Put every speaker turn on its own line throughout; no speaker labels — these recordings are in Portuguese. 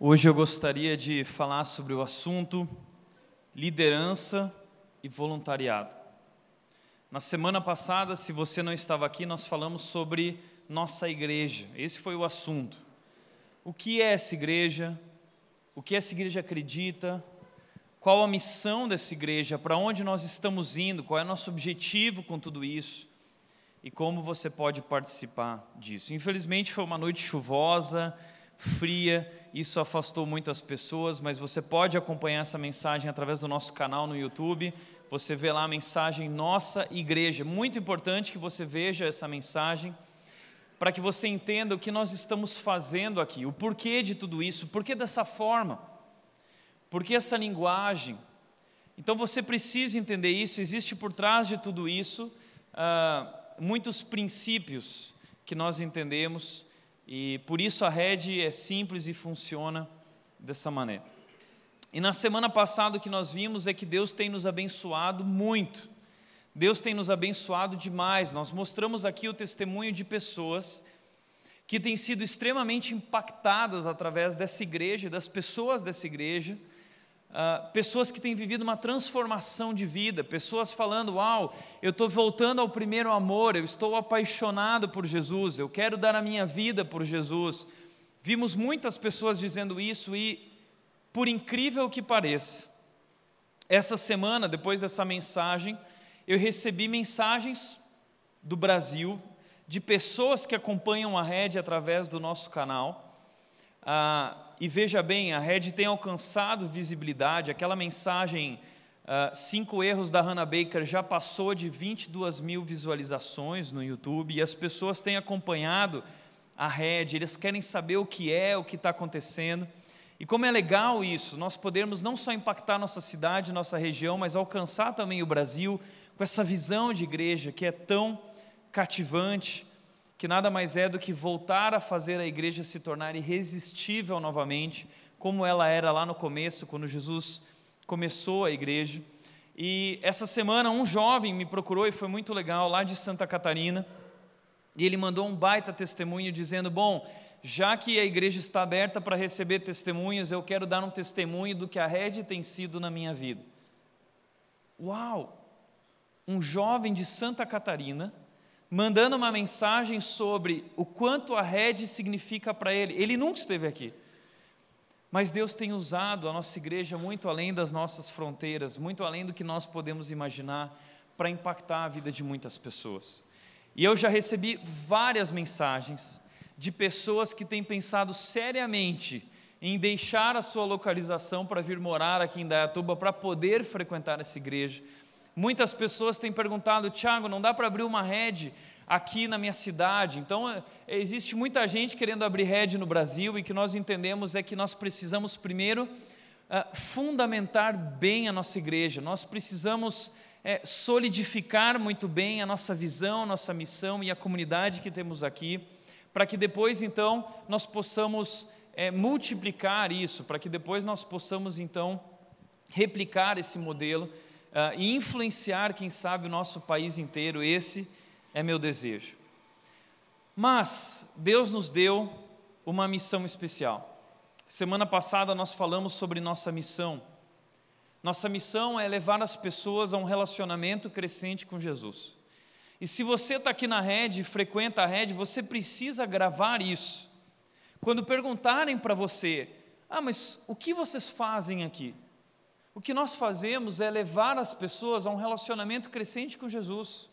Hoje eu gostaria de falar sobre o assunto liderança e voluntariado. Na semana passada, se você não estava aqui, nós falamos sobre nossa igreja. Esse foi o assunto. O que é essa igreja? O que essa igreja acredita? Qual a missão dessa igreja? Para onde nós estamos indo? Qual é o nosso objetivo com tudo isso? E como você pode participar disso? Infelizmente foi uma noite chuvosa, fria, isso afastou muitas pessoas, mas você pode acompanhar essa mensagem através do nosso canal no YouTube. Você vê lá a mensagem Nossa Igreja. Muito importante que você veja essa mensagem para que você entenda o que nós estamos fazendo aqui, o porquê de tudo isso, por que dessa forma, por que essa linguagem. Então você precisa entender isso, existe por trás de tudo isso uh, muitos princípios que nós entendemos e por isso a rede é simples e funciona dessa maneira. E na semana passada o que nós vimos é que Deus tem nos abençoado muito. Deus tem nos abençoado demais. Nós mostramos aqui o testemunho de pessoas que têm sido extremamente impactadas através dessa igreja, das pessoas dessa igreja, Uh, pessoas que têm vivido uma transformação de vida, pessoas falando: Uau, eu estou voltando ao primeiro amor, eu estou apaixonado por Jesus, eu quero dar a minha vida por Jesus. Vimos muitas pessoas dizendo isso e, por incrível que pareça, essa semana, depois dessa mensagem, eu recebi mensagens do Brasil, de pessoas que acompanham a rede através do nosso canal. Uh, e veja bem, a Red tem alcançado visibilidade, aquela mensagem, uh, Cinco Erros da Hannah Baker, já passou de 22 mil visualizações no YouTube, e as pessoas têm acompanhado a Red, eles querem saber o que é, o que está acontecendo. E como é legal isso, nós podermos não só impactar nossa cidade, nossa região, mas alcançar também o Brasil com essa visão de igreja que é tão cativante, que nada mais é do que voltar a fazer a igreja se tornar irresistível novamente, como ela era lá no começo, quando Jesus começou a igreja. E essa semana um jovem me procurou e foi muito legal, lá de Santa Catarina, e ele mandou um baita testemunho dizendo: Bom, já que a igreja está aberta para receber testemunhos, eu quero dar um testemunho do que a rede tem sido na minha vida. Uau! Um jovem de Santa Catarina mandando uma mensagem sobre o quanto a rede significa para ele. Ele nunca esteve aqui. Mas Deus tem usado a nossa igreja muito além das nossas fronteiras, muito além do que nós podemos imaginar, para impactar a vida de muitas pessoas. E eu já recebi várias mensagens de pessoas que têm pensado seriamente em deixar a sua localização para vir morar aqui em Dayatuba para poder frequentar essa igreja Muitas pessoas têm perguntado, Tiago, não dá para abrir uma rede aqui na minha cidade. Então, é, existe muita gente querendo abrir rede no Brasil e que nós entendemos é que nós precisamos primeiro uh, fundamentar bem a nossa igreja, nós precisamos é, solidificar muito bem a nossa visão, a nossa missão e a comunidade que temos aqui, para que depois, então, nós possamos é, multiplicar isso, para que depois nós possamos, então, replicar esse modelo uh, e influenciar, quem sabe, o nosso país inteiro. Esse é meu desejo. Mas Deus nos deu uma missão especial. Semana passada nós falamos sobre nossa missão. Nossa missão é levar as pessoas a um relacionamento crescente com Jesus. E se você está aqui na rede, frequenta a rede, você precisa gravar isso. Quando perguntarem para você, ah, mas o que vocês fazem aqui? O que nós fazemos é levar as pessoas a um relacionamento crescente com Jesus.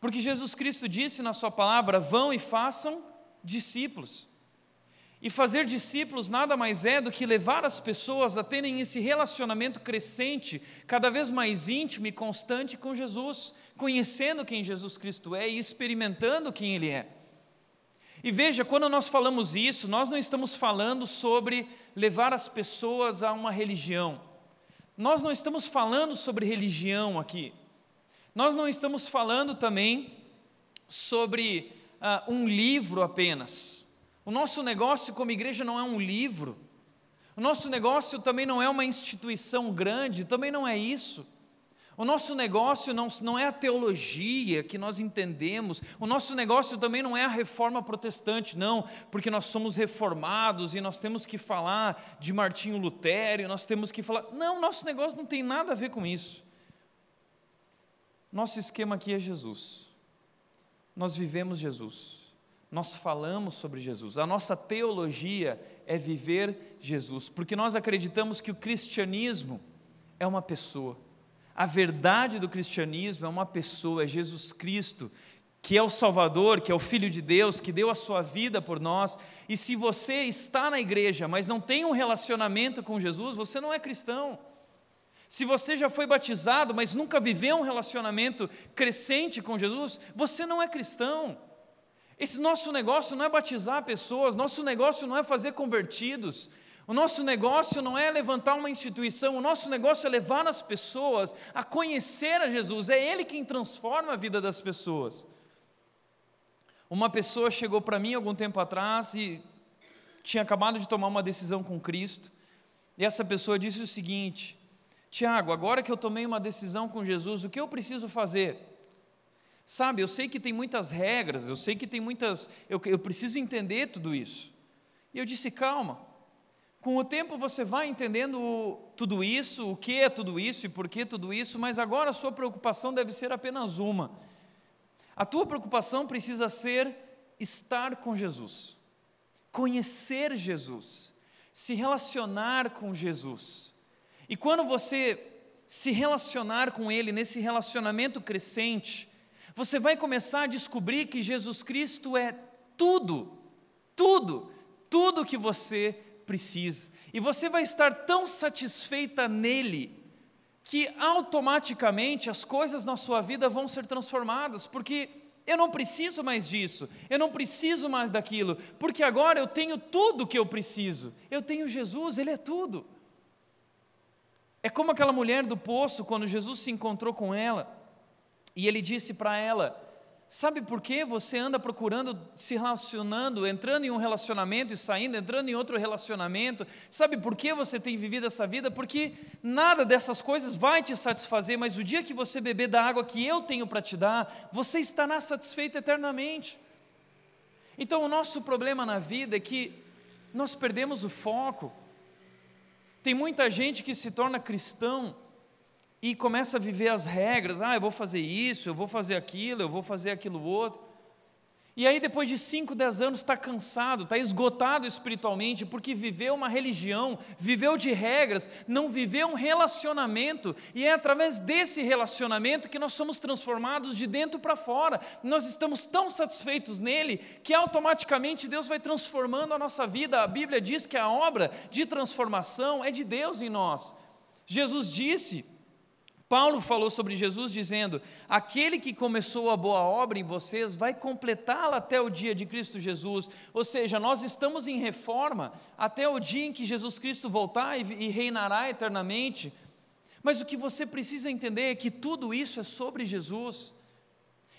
Porque Jesus Cristo disse na Sua palavra: vão e façam discípulos. E fazer discípulos nada mais é do que levar as pessoas a terem esse relacionamento crescente, cada vez mais íntimo e constante com Jesus, conhecendo quem Jesus Cristo é e experimentando quem Ele é. E veja, quando nós falamos isso, nós não estamos falando sobre levar as pessoas a uma religião. Nós não estamos falando sobre religião aqui. Nós não estamos falando também sobre uh, um livro apenas. O nosso negócio como igreja não é um livro. O nosso negócio também não é uma instituição grande, também não é isso. O nosso negócio não, não é a teologia que nós entendemos, o nosso negócio também não é a reforma protestante, não, porque nós somos reformados e nós temos que falar de Martinho Lutero, nós temos que falar. Não, nosso negócio não tem nada a ver com isso. Nosso esquema aqui é Jesus. Nós vivemos Jesus. Nós falamos sobre Jesus. A nossa teologia é viver Jesus, porque nós acreditamos que o cristianismo é uma pessoa. A verdade do cristianismo é uma pessoa, é Jesus Cristo, que é o Salvador, que é o Filho de Deus, que deu a sua vida por nós. E se você está na igreja, mas não tem um relacionamento com Jesus, você não é cristão. Se você já foi batizado, mas nunca viveu um relacionamento crescente com Jesus, você não é cristão. Esse nosso negócio não é batizar pessoas, nosso negócio não é fazer convertidos, o nosso negócio não é levantar uma instituição, o nosso negócio é levar as pessoas a conhecer a Jesus, é Ele quem transforma a vida das pessoas. Uma pessoa chegou para mim algum tempo atrás e tinha acabado de tomar uma decisão com Cristo, e essa pessoa disse o seguinte: Tiago, agora que eu tomei uma decisão com Jesus, o que eu preciso fazer? Sabe, eu sei que tem muitas regras, eu sei que tem muitas. Eu, eu preciso entender tudo isso. E eu disse: calma, com o tempo você vai entendendo tudo isso, o que é tudo isso e por que tudo isso, mas agora a sua preocupação deve ser apenas uma. A tua preocupação precisa ser estar com Jesus, conhecer Jesus, se relacionar com Jesus. E quando você se relacionar com Ele, nesse relacionamento crescente, você vai começar a descobrir que Jesus Cristo é tudo, tudo, tudo que você precisa. E você vai estar tão satisfeita nele que automaticamente as coisas na sua vida vão ser transformadas, porque eu não preciso mais disso, eu não preciso mais daquilo, porque agora eu tenho tudo que eu preciso. Eu tenho Jesus, Ele é tudo. É como aquela mulher do poço, quando Jesus se encontrou com ela, e ele disse para ela: Sabe por que você anda procurando, se relacionando, entrando em um relacionamento e saindo, entrando em outro relacionamento? Sabe por que você tem vivido essa vida? Porque nada dessas coisas vai te satisfazer, mas o dia que você beber da água que eu tenho para te dar, você estará satisfeito eternamente. Então, o nosso problema na vida é que nós perdemos o foco. Tem muita gente que se torna cristão e começa a viver as regras, ah, eu vou fazer isso, eu vou fazer aquilo, eu vou fazer aquilo outro. E aí, depois de 5, 10 anos, está cansado, está esgotado espiritualmente, porque viveu uma religião, viveu de regras, não viveu um relacionamento, e é através desse relacionamento que nós somos transformados de dentro para fora. Nós estamos tão satisfeitos nele que automaticamente Deus vai transformando a nossa vida. A Bíblia diz que a obra de transformação é de Deus em nós. Jesus disse Paulo falou sobre Jesus dizendo: Aquele que começou a boa obra em vocês vai completá-la até o dia de Cristo Jesus. Ou seja, nós estamos em reforma até o dia em que Jesus Cristo voltar e, reinará eternamente. Mas o que você precisa entender é que tudo isso é sobre Jesus.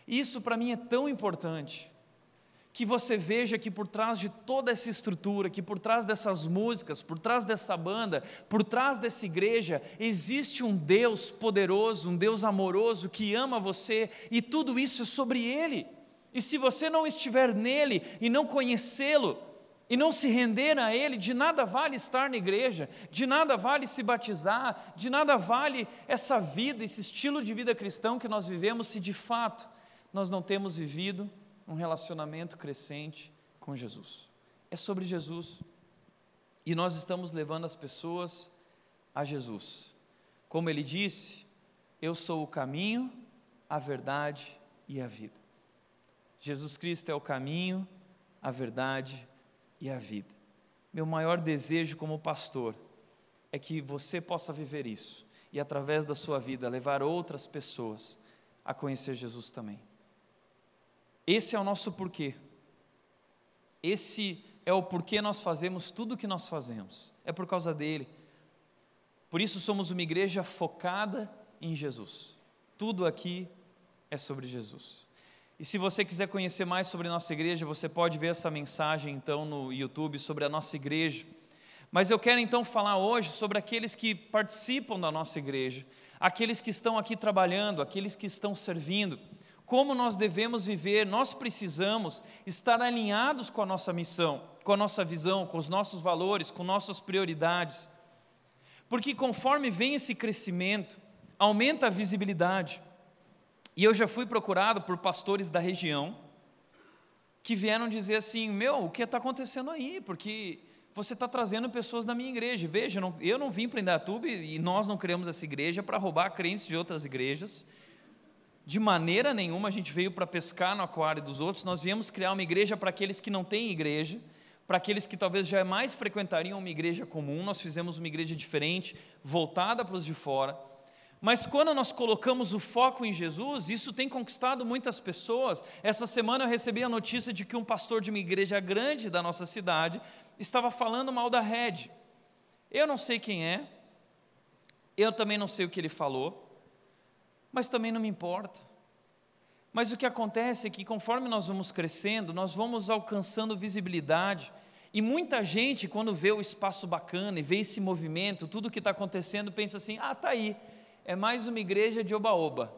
Isso para mim é tão importante que você veja que por trás de toda essa estrutura, que por trás dessas músicas, por trás dessa banda, por trás dessa igreja, existe um Deus poderoso, um Deus amoroso que ama você e tudo isso é sobre Ele. E se você não estiver nele e não conhecê-lo, e não se render a Ele, de nada vale estar na igreja, de nada vale se batizar, de nada vale essa vida, esse estilo de vida cristão que nós vivemos, se de fato nós não temos vivido um relacionamento crescente com Jesus. É sobre Jesus. E nós estamos levando as pessoas a Jesus. Como ele disse, eu sou o caminho, a verdade e a vida. Jesus Cristo é o caminho, a verdade e a vida. Meu maior desejo como pastor é que você possa viver isso e, através da sua vida, levar outras pessoas a conhecer Jesus também. Esse é o nosso porquê. Esse é o porquê nós fazemos tudo o que nós fazemos. É por causa dele. Por isso somos uma igreja focada em Jesus. Tudo aqui é sobre Jesus. E se você quiser conhecer mais sobre nossa igreja, você pode ver essa mensagem então no YouTube sobre a nossa igreja. Mas eu quero então falar hoje sobre aqueles que participam da nossa igreja, aqueles que estão aqui trabalhando, aqueles que estão servindo, como nós devemos viver, nós precisamos estar alinhados com a nossa missão, com a nossa visão, com os nossos valores, com nossas prioridades. Porque conforme vem esse crescimento, aumenta a visibilidade. E eu já fui procurado por pastores da região que vieram dizer assim: Meu, o que está acontecendo aí? Porque você está trazendo pessoas da minha igreja. Veja, eu não vim para Indaiatuba e nós não criamos essa igreja para roubar crenças de outras igrejas. De maneira nenhuma a gente veio para pescar no aquário dos outros, nós viemos criar uma igreja para aqueles que não têm igreja, para aqueles que talvez jamais frequentariam uma igreja comum, nós fizemos uma igreja diferente, voltada para os de fora. Mas quando nós colocamos o foco em Jesus, isso tem conquistado muitas pessoas. Essa semana eu recebi a notícia de que um pastor de uma igreja grande da nossa cidade estava falando mal da rede. Eu não sei quem é, eu também não sei o que ele falou, mas também não me importa. Mas o que acontece é que conforme nós vamos crescendo, nós vamos alcançando visibilidade. E muita gente, quando vê o espaço bacana e vê esse movimento, tudo o que está acontecendo, pensa assim: ah, está aí, é mais uma igreja de oba-oba.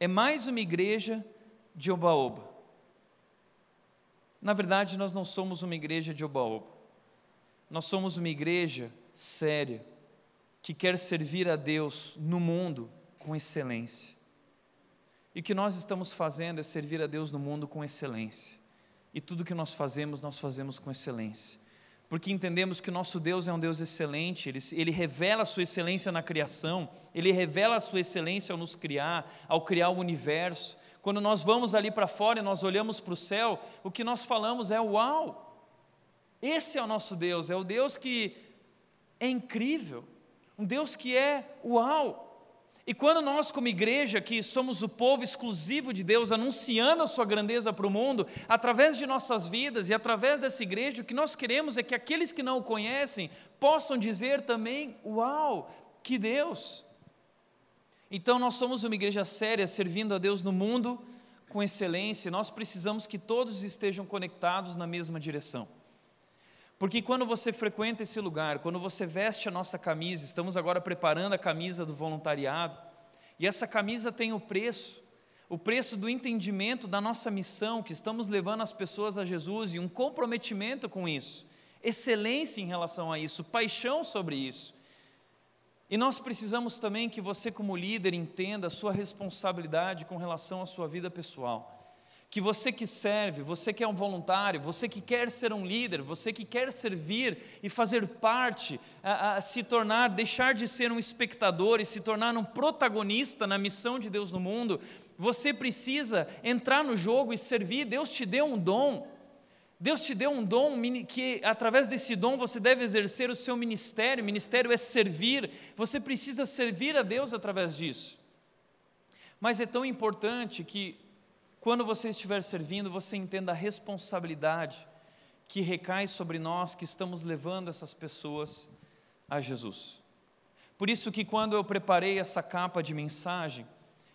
É mais uma igreja de oba-oba. Na verdade, nós não somos uma igreja de oba-oba. Nós somos uma igreja séria, que quer servir a Deus no mundo com excelência. E o que nós estamos fazendo é servir a Deus no mundo com excelência. E tudo que nós fazemos, nós fazemos com excelência. Porque entendemos que o nosso Deus é um Deus excelente, ele, ele revela a sua excelência na criação, ele revela a sua excelência ao nos criar, ao criar o universo. Quando nós vamos ali para fora e nós olhamos para o céu, o que nós falamos é: Uau! Esse é o nosso Deus, é o Deus que é incrível, um Deus que é uau! E quando nós, como igreja, que somos o povo exclusivo de Deus, anunciando a sua grandeza para o mundo, através de nossas vidas e através dessa igreja, o que nós queremos é que aqueles que não o conhecem possam dizer também: Uau, que Deus! Então nós somos uma igreja séria, servindo a Deus no mundo com excelência, nós precisamos que todos estejam conectados na mesma direção. Porque quando você frequenta esse lugar, quando você veste a nossa camisa, estamos agora preparando a camisa do voluntariado, e essa camisa tem o preço, o preço do entendimento da nossa missão, que estamos levando as pessoas a Jesus e um comprometimento com isso, excelência em relação a isso, paixão sobre isso. E nós precisamos também que você, como líder, entenda a sua responsabilidade com relação à sua vida pessoal que você que serve, você que é um voluntário, você que quer ser um líder, você que quer servir e fazer parte, a, a, se tornar, deixar de ser um espectador e se tornar um protagonista na missão de Deus no mundo, você precisa entrar no jogo e servir. Deus te deu um dom. Deus te deu um dom que, através desse dom, você deve exercer o seu ministério. O ministério é servir. Você precisa servir a Deus através disso. Mas é tão importante que quando você estiver servindo, você entenda a responsabilidade que recai sobre nós que estamos levando essas pessoas a Jesus. Por isso que quando eu preparei essa capa de mensagem,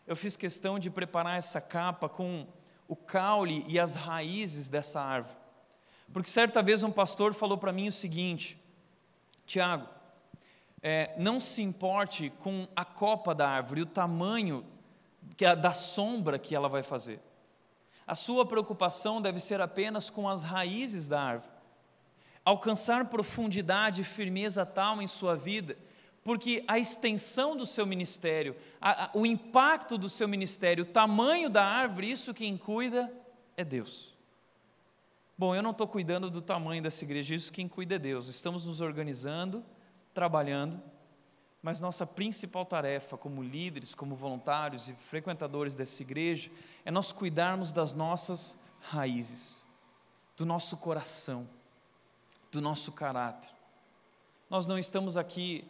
eu fiz questão de preparar essa capa com o caule e as raízes dessa árvore. Porque certa vez um pastor falou para mim o seguinte: Tiago, é, não se importe com a copa da árvore, o tamanho que é da sombra que ela vai fazer. A sua preocupação deve ser apenas com as raízes da árvore. Alcançar profundidade e firmeza tal em sua vida, porque a extensão do seu ministério, a, a, o impacto do seu ministério, o tamanho da árvore, isso quem cuida é Deus. Bom, eu não estou cuidando do tamanho dessa igreja, isso quem cuida é Deus. Estamos nos organizando, trabalhando, mas nossa principal tarefa como líderes, como voluntários e frequentadores dessa igreja é nós cuidarmos das nossas raízes, do nosso coração, do nosso caráter. Nós não estamos aqui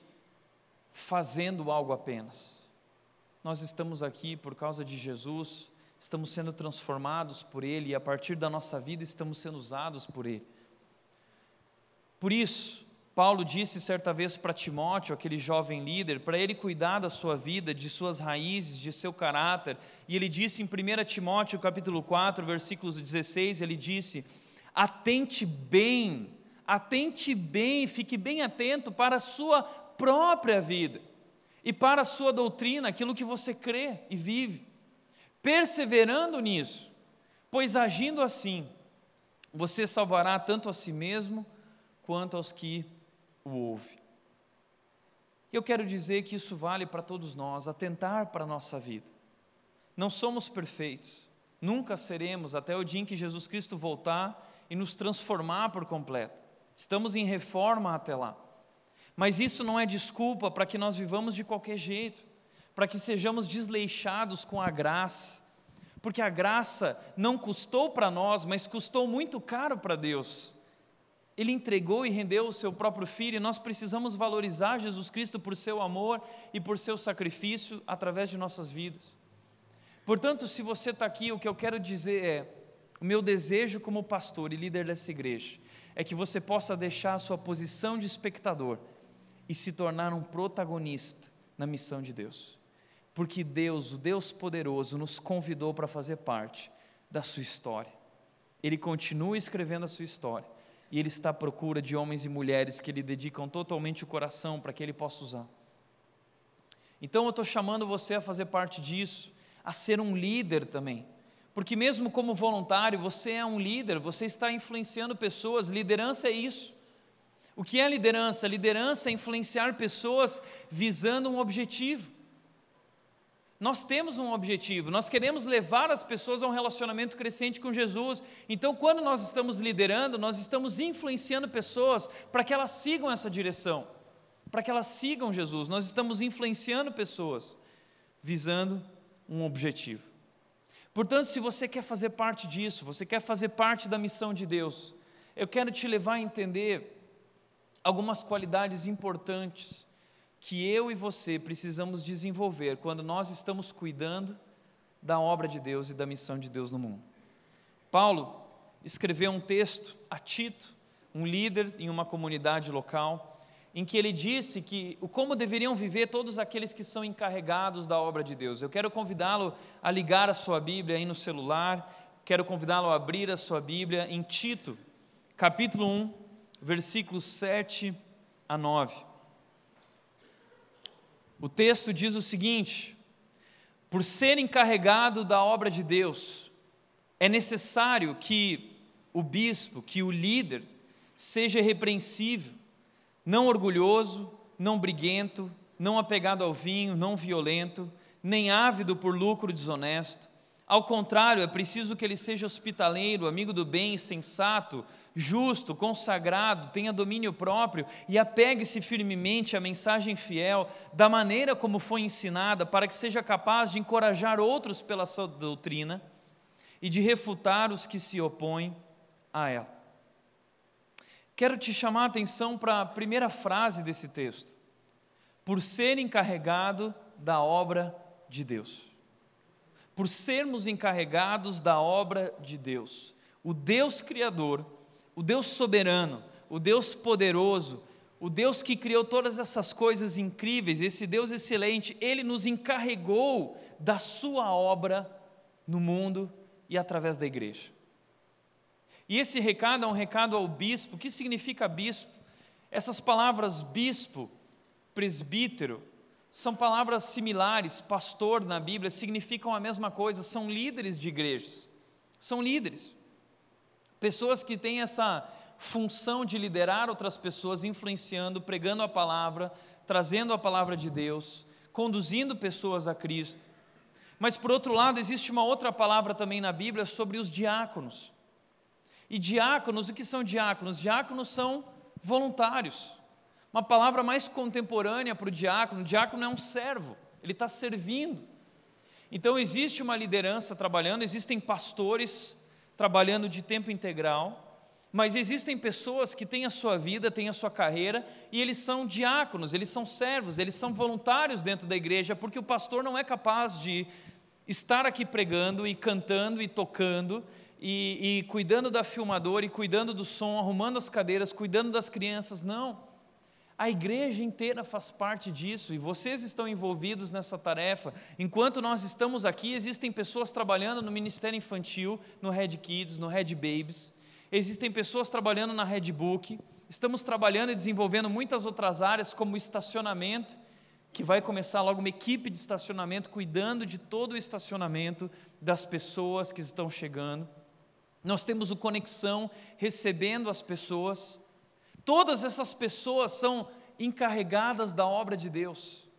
fazendo algo apenas. Nós estamos aqui por causa de Jesus, estamos sendo transformados por Ele e a partir da nossa vida estamos sendo usados por Ele. Por isso, Paulo disse certa vez para Timóteo, aquele jovem líder, para ele cuidar da sua vida, de suas raízes, de seu caráter. E ele disse em 1 Timóteo, capítulo 4, versículos 16, ele disse: "Atente bem, atente bem, fique bem atento para a sua própria vida". e para a sua doutrina, aquilo que você crê e vive, perseverando nisso, pois agindo assim, você salvará tanto a si mesmo quanto aos que o ouvem. Eu quero dizer que isso vale para todos nós, atentar para a nossa vida. Não somos perfeitos, nunca seremos até o dia em que Jesus Cristo voltar e nos transformar por completo. Estamos em reforma até lá. Mas isso não é desculpa para que nós vivamos de qualquer jeito, para que sejamos desleixados com a graça, porque a graça não custou para nós, mas custou muito caro para Deus. Ele entregou e rendeu o seu próprio filho, e nós precisamos valorizar Jesus Cristo por seu amor e por seu sacrifício através de nossas vidas. Portanto, se você está aqui, o que eu quero dizer é: o meu desejo como pastor e líder dessa igreja é que você possa deixar a sua posição de espectador e se tornar um protagonista na missão de Deus. Porque Deus, o Deus poderoso, nos convidou para fazer parte da sua história. Ele continua escrevendo a sua história e Ele está à procura de homens e mulheres que lhe dedicam totalmente o coração para que Ele possa usar. Então eu estou chamando você a fazer parte disso, a ser um líder também. Porque mesmo como voluntário, você é um líder, você está influenciando pessoas, liderança é isso. O que é liderança? Liderança é influenciar pessoas visando um objetivo. Nós temos um objetivo, nós queremos levar as pessoas a um relacionamento crescente com Jesus. Então, quando nós estamos liderando, nós estamos influenciando pessoas para que elas sigam essa direção, para que elas sigam Jesus. Nós estamos influenciando pessoas visando um objetivo. Portanto, se você quer fazer parte disso, você quer fazer parte da missão de Deus, eu quero te levar a entender algumas qualidades importantes que eu e você precisamos desenvolver quando nós estamos cuidando da obra de Deus e da missão de Deus no mundo. Paulo escreveu um texto a Tito, um líder em uma comunidade local, em que ele disse que como deveriam viver todos aqueles que são encarregados da obra de Deus. Eu quero convidá-lo a ligar a sua Bíblia aí no celular, quero convidá-lo a abrir a sua Bíblia em Tito, capítulo 1, versículos 7 a 9. O texto diz o seguinte: por ser encarregado da obra de Deus, é necessário que o bispo, que o líder, seja repreensível, não orgulhoso, não briguento, não apegado ao vinho, não violento, nem ávido por lucro desonesto. Ao contrário, é preciso que ele seja hospitaleiro, amigo do bem, sensato, justo, consagrado, tenha domínio próprio e apegue-se firmemente à mensagem fiel, da maneira como foi ensinada, para que seja capaz de encorajar outros pela sua doutrina e de refutar os que se opõem a ela. Quero te chamar a atenção para a primeira frase desse texto. Por ser encarregado da obra de Deus. Por sermos encarregados da obra de Deus. O Deus Criador o Deus soberano, o Deus poderoso, o Deus que criou todas essas coisas incríveis, esse Deus excelente, ele nos encarregou da sua obra no mundo e através da igreja. E esse recado é um recado ao bispo. O que significa bispo? Essas palavras bispo, presbítero, são palavras similares. Pastor na Bíblia significam a mesma coisa, são líderes de igrejas. São líderes. Pessoas que têm essa função de liderar outras pessoas, influenciando, pregando a palavra, trazendo a palavra de Deus, conduzindo pessoas a Cristo. Mas por outro lado, existe uma outra palavra também na Bíblia sobre os diáconos. E diáconos, o que são diáconos? Diáconos são voluntários. Uma palavra mais contemporânea para o diácono: o diácono é um servo, ele está servindo. Então existe uma liderança trabalhando, existem pastores trabalhando de tempo integral, mas existem pessoas que têm a sua vida, têm a sua carreira, e eles são diáconos, eles são servos, eles são voluntários dentro da igreja, porque o pastor não é capaz de estar aqui pregando e cantando e tocando e, e cuidando da filmadora e cuidando do som, arrumando as cadeiras, cuidando das crianças, não. A igreja inteira faz parte disso e vocês estão envolvidos nessa tarefa. Enquanto nós estamos aqui, existem pessoas trabalhando no Ministério Infantil, no Red Kids, no Red Babies. Existem pessoas trabalhando na Red Book. Estamos trabalhando e desenvolvendo muitas outras áreas, como estacionamento, que vai começar logo uma equipe de estacionamento cuidando de todo o estacionamento das pessoas que estão chegando. Nós temos o Conexão recebendo as pessoas. Todas essas pessoas são encarregadas da obra de Deus.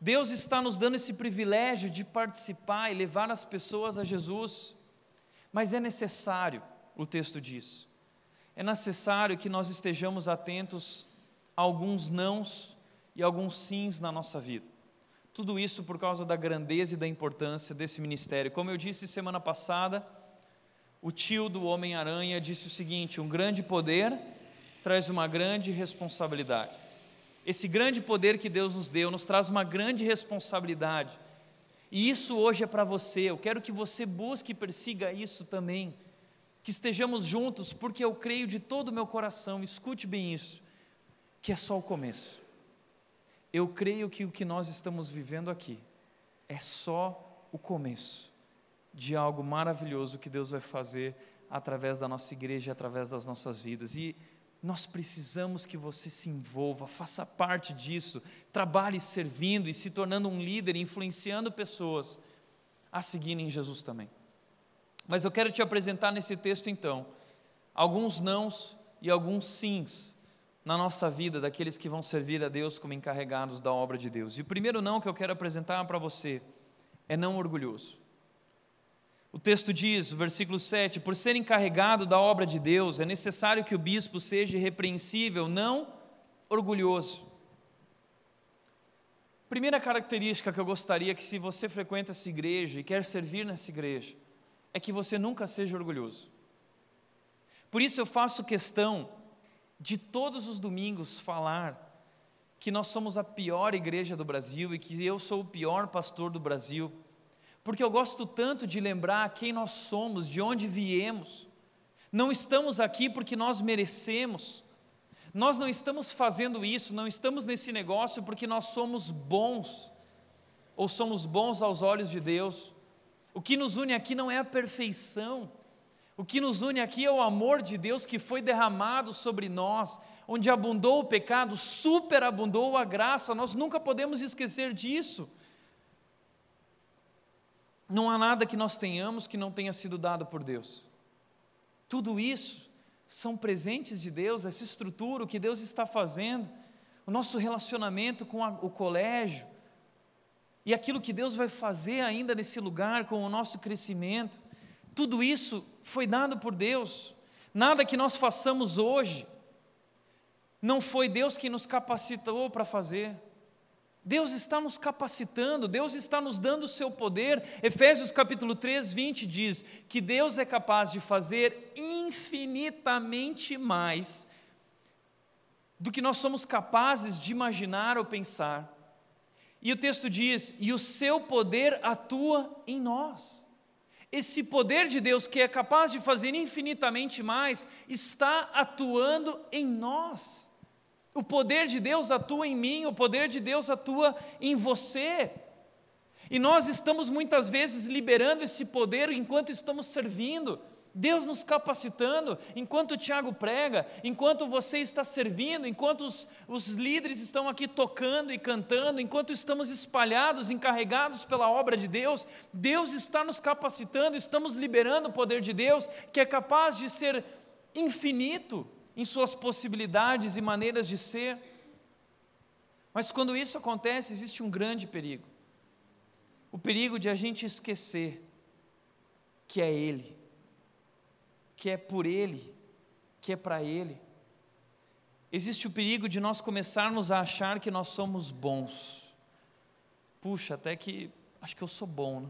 Deus está nos dando esse privilégio de participar e levar as pessoas a Jesus, mas é necessário, o texto diz, é necessário que nós estejamos atentos a alguns nãos e alguns sims na nossa vida. Tudo isso por causa da grandeza e da importância desse ministério. Como eu disse semana passada, o tio do Homem-Aranha disse o seguinte: um grande poder traz uma grande responsabilidade. Esse grande poder que Deus nos deu nos traz uma grande responsabilidade. E isso hoje é para você. Eu quero que você busque e persiga isso também que estejamos juntos, porque eu creio de todo o meu coração, escute bem isso, que é só o começo. Eu creio que o que nós estamos vivendo aqui é só o começo de algo maravilhoso que Deus vai fazer através da nossa igreja, através das nossas vidas. E nós precisamos que você se envolva, faça parte disso, trabalhe servindo e se tornando um líder, influenciando pessoas a seguirem Jesus também. Mas eu quero te apresentar nesse texto então alguns nãos e alguns sims na nossa vida daqueles que vão servir a Deus como encarregados da obra de Deus. E o primeiro não que eu quero apresentar para você é não orgulhoso. O texto diz, versículo 7: Por ser encarregado da obra de Deus, é necessário que o bispo seja irrepreensível, não orgulhoso. Primeira característica que eu gostaria que, se você frequenta essa igreja e quer servir nessa igreja, é que você nunca seja orgulhoso. Por isso eu faço questão de todos os domingos falar que nós somos a pior igreja do Brasil e que eu sou o pior pastor do Brasil, porque eu gosto tanto de lembrar quem nós somos, de onde viemos. Não estamos aqui porque nós merecemos. Nós não estamos fazendo isso, não estamos nesse negócio porque nós somos bons ou somos bons aos olhos de Deus. O que nos une aqui não é a perfeição. O que nos une aqui é o amor de Deus que foi derramado sobre nós, onde abundou o pecado, superabundou a graça. Nós nunca podemos esquecer disso. Não há nada que nós tenhamos que não tenha sido dado por Deus. Tudo isso são presentes de Deus, essa estrutura, o que Deus está fazendo, o nosso relacionamento com a, o colégio, e aquilo que Deus vai fazer ainda nesse lugar com o nosso crescimento, tudo isso foi dado por Deus. Nada que nós façamos hoje não foi Deus que nos capacitou para fazer. Deus está nos capacitando, Deus está nos dando o seu poder. Efésios capítulo 3, 20 diz que Deus é capaz de fazer infinitamente mais do que nós somos capazes de imaginar ou pensar. E o texto diz: e o seu poder atua em nós. Esse poder de Deus, que é capaz de fazer infinitamente mais, está atuando em nós. O poder de Deus atua em mim, o poder de Deus atua em você. E nós estamos muitas vezes liberando esse poder enquanto estamos servindo. Deus nos capacitando, enquanto o Tiago prega, enquanto você está servindo, enquanto os, os, líderes estão aqui tocando e cantando, enquanto estamos espalhados, encarregados pela obra de Deus, Deus está nos capacitando, estamos liberando o poder de Deus, que é capaz de ser infinito em suas possibilidades e maneiras de ser. Mas quando isso acontece, existe um grande perigo. O perigo de a gente esquecer que é Ele que é por Ele, que é para Ele. Existe o perigo de nós começarmos a achar que nós somos bons. Puxa, até que acho que eu sou bom, né?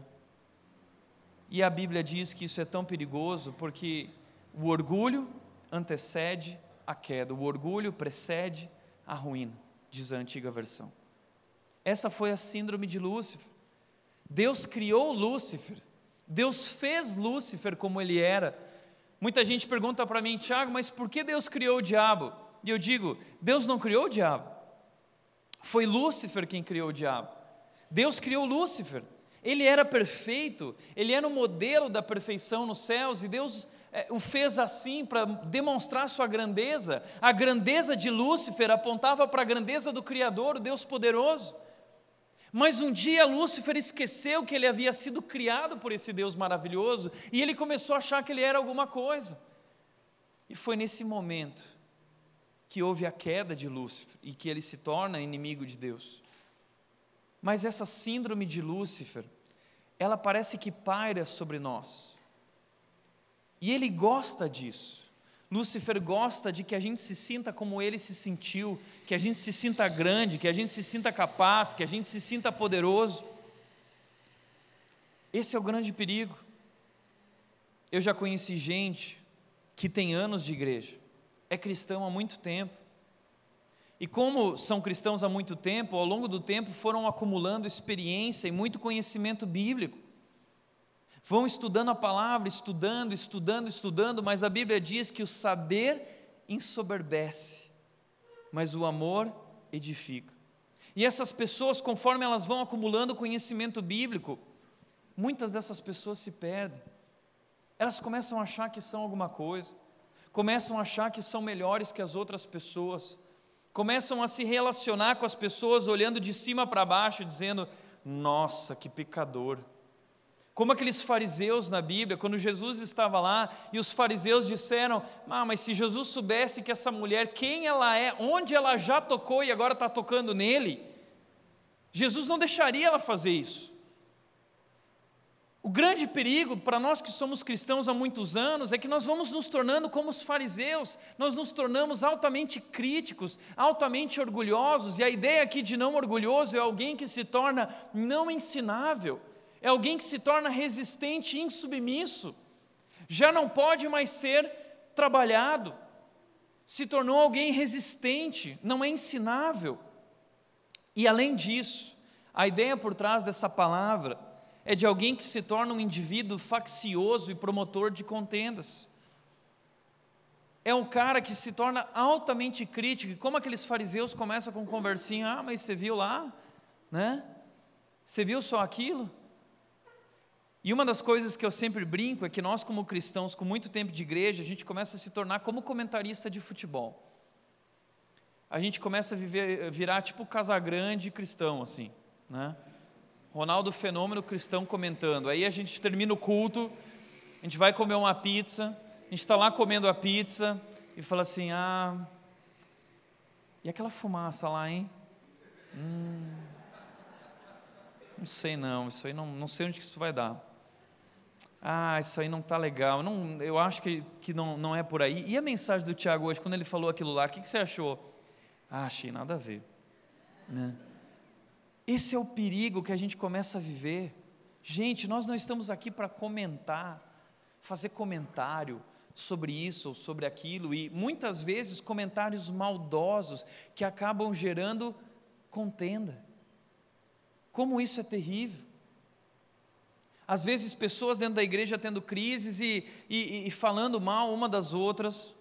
E a Bíblia diz que isso é tão perigoso porque o orgulho antecede a queda, o orgulho precede a ruína, diz a antiga versão. Essa foi a síndrome de Lúcifer. Deus criou Lúcifer, Deus fez Lúcifer como ele era, Muita gente pergunta para mim, Tiago, mas por que Deus criou o diabo? E eu digo, Deus não criou o diabo. Foi Lúcifer quem criou o diabo. Deus criou Lúcifer. Ele era perfeito, ele era o modelo da perfeição nos céus, e Deus o fez assim para demonstrar sua grandeza. A grandeza de Lúcifer apontava para a grandeza do Criador, o Deus poderoso. Mas um dia Lúcifer esqueceu que ele havia sido criado por esse Deus maravilhoso e ele começou a achar que ele era alguma coisa. E foi nesse momento que houve a queda de Lúcifer e que ele se torna inimigo de Deus. Mas essa síndrome de Lúcifer, ela parece que paira sobre nós. E ele gosta disso. Lúcifer gosta de que a gente se sinta como ele se sentiu, que a gente se sinta grande, que a gente se sinta capaz, que a gente se sinta poderoso. Esse é o grande perigo. Eu já conheci gente que tem anos de igreja, é cristão há muito tempo. E como são cristãos há muito tempo, ao longo do tempo foram acumulando experiência e muito conhecimento bíblico. Vão estudando a palavra, estudando, estudando, estudando, mas a Bíblia diz que o saber ensoberbece, mas o amor edifica. E essas pessoas, conforme elas vão acumulando conhecimento bíblico, muitas dessas pessoas se perdem. Elas começam a achar que são alguma coisa, começam a achar que são melhores que as outras pessoas, começam a se relacionar com as pessoas olhando de cima para baixo, dizendo: Nossa, que pecador como aqueles fariseus na Bíblia, quando Jesus estava lá e os fariseus disseram: ah, mas se Jesus soubesse que essa mulher, quem ela é, onde ela já tocou e agora está tocando nele, Jesus não deixaria ela fazer isso. O grande perigo para nós que somos cristãos há muitos anos é que nós vamos nos tornando como os fariseus, nós nos tornamos altamente críticos, altamente orgulhosos, e a ideia aqui de não orgulhoso é alguém que se torna não ensinável é alguém que se torna resistente e insubmisso, já não pode mais ser trabalhado, se tornou alguém resistente, não é ensinável. E além disso, a ideia por trás dessa palavra é de alguém que se torna um indivíduo faccioso e promotor de contendas. É um cara que se torna altamente crítico, e como aqueles fariseus começam com conversinha, ah, mas você viu lá, né? Você viu só aquilo? E uma das coisas que eu sempre brinco é que nós, como cristãos, com muito tempo de igreja, a gente começa a se tornar como comentarista de futebol. A gente começa a viver, virar tipo Casagrande cristão, assim, né? Ronaldo Fenômeno cristão comentando. Aí a gente termina o culto, a gente vai comer uma pizza, a gente está lá comendo a pizza e fala assim: ah, e aquela fumaça lá, hein? Hum, não sei não, isso aí não, não sei onde que isso vai dar ah, isso aí não está legal, não, eu acho que, que não, não é por aí. E a mensagem do Tiago hoje, quando ele falou aquilo lá, o que, que você achou? Ah, achei nada a ver. Né? Esse é o perigo que a gente começa a viver. Gente, nós não estamos aqui para comentar, fazer comentário sobre isso ou sobre aquilo, e muitas vezes comentários maldosos que acabam gerando contenda. Como isso é terrível. Às vezes, pessoas dentro da igreja tendo crises e, e, e falando mal uma das outras.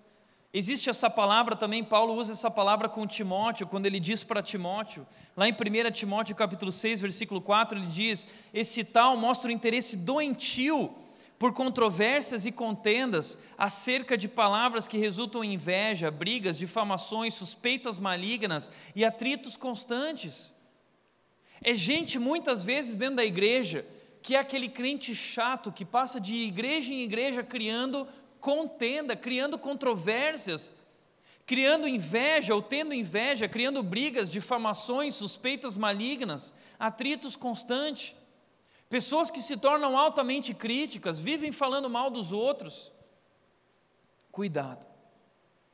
Existe essa palavra também, Paulo usa essa palavra com Timóteo, quando ele diz para Timóteo, lá em 1 Timóteo capítulo 6, versículo 4, ele diz: Esse tal mostra o interesse doentio por controvérsias e contendas acerca de palavras que resultam em inveja, brigas, difamações, suspeitas malignas e atritos constantes. É gente muitas vezes dentro da igreja que é aquele crente chato que passa de igreja em igreja criando contenda, criando controvérsias, criando inveja ou tendo inveja, criando brigas, difamações, suspeitas malignas, atritos constantes. Pessoas que se tornam altamente críticas, vivem falando mal dos outros. Cuidado.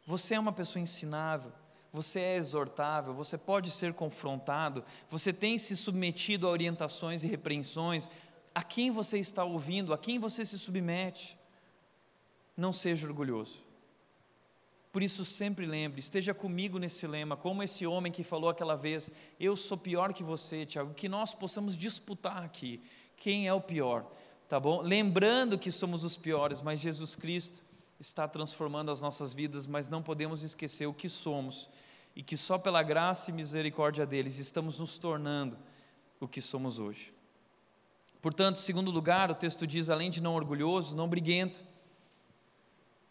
Você é uma pessoa ensinável, você é exortável, você pode ser confrontado, você tem se submetido a orientações e repreensões, a quem você está ouvindo, a quem você se submete. Não seja orgulhoso. Por isso, sempre lembre, esteja comigo nesse lema, como esse homem que falou aquela vez: Eu sou pior que você, Tiago, que nós possamos disputar aqui quem é o pior, tá bom? Lembrando que somos os piores, mas Jesus Cristo está transformando as nossas vidas, mas não podemos esquecer o que somos e que só pela graça e misericórdia deles estamos nos tornando o que somos hoje. Portanto, segundo lugar, o texto diz, além de não orgulhoso, não briguento.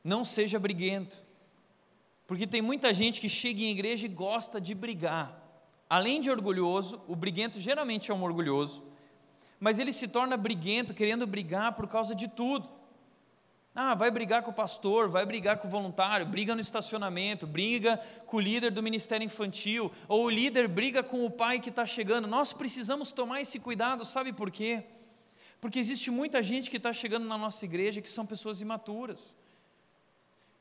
Não seja briguento. Porque tem muita gente que chega em igreja e gosta de brigar. Além de orgulhoso, o briguento geralmente é um orgulhoso, mas ele se torna briguento, querendo brigar por causa de tudo. Ah, vai brigar com o pastor, vai brigar com o voluntário, briga no estacionamento, briga com o líder do ministério infantil, ou o líder briga com o pai que está chegando. Nós precisamos tomar esse cuidado, sabe por quê? Porque existe muita gente que está chegando na nossa igreja que são pessoas imaturas,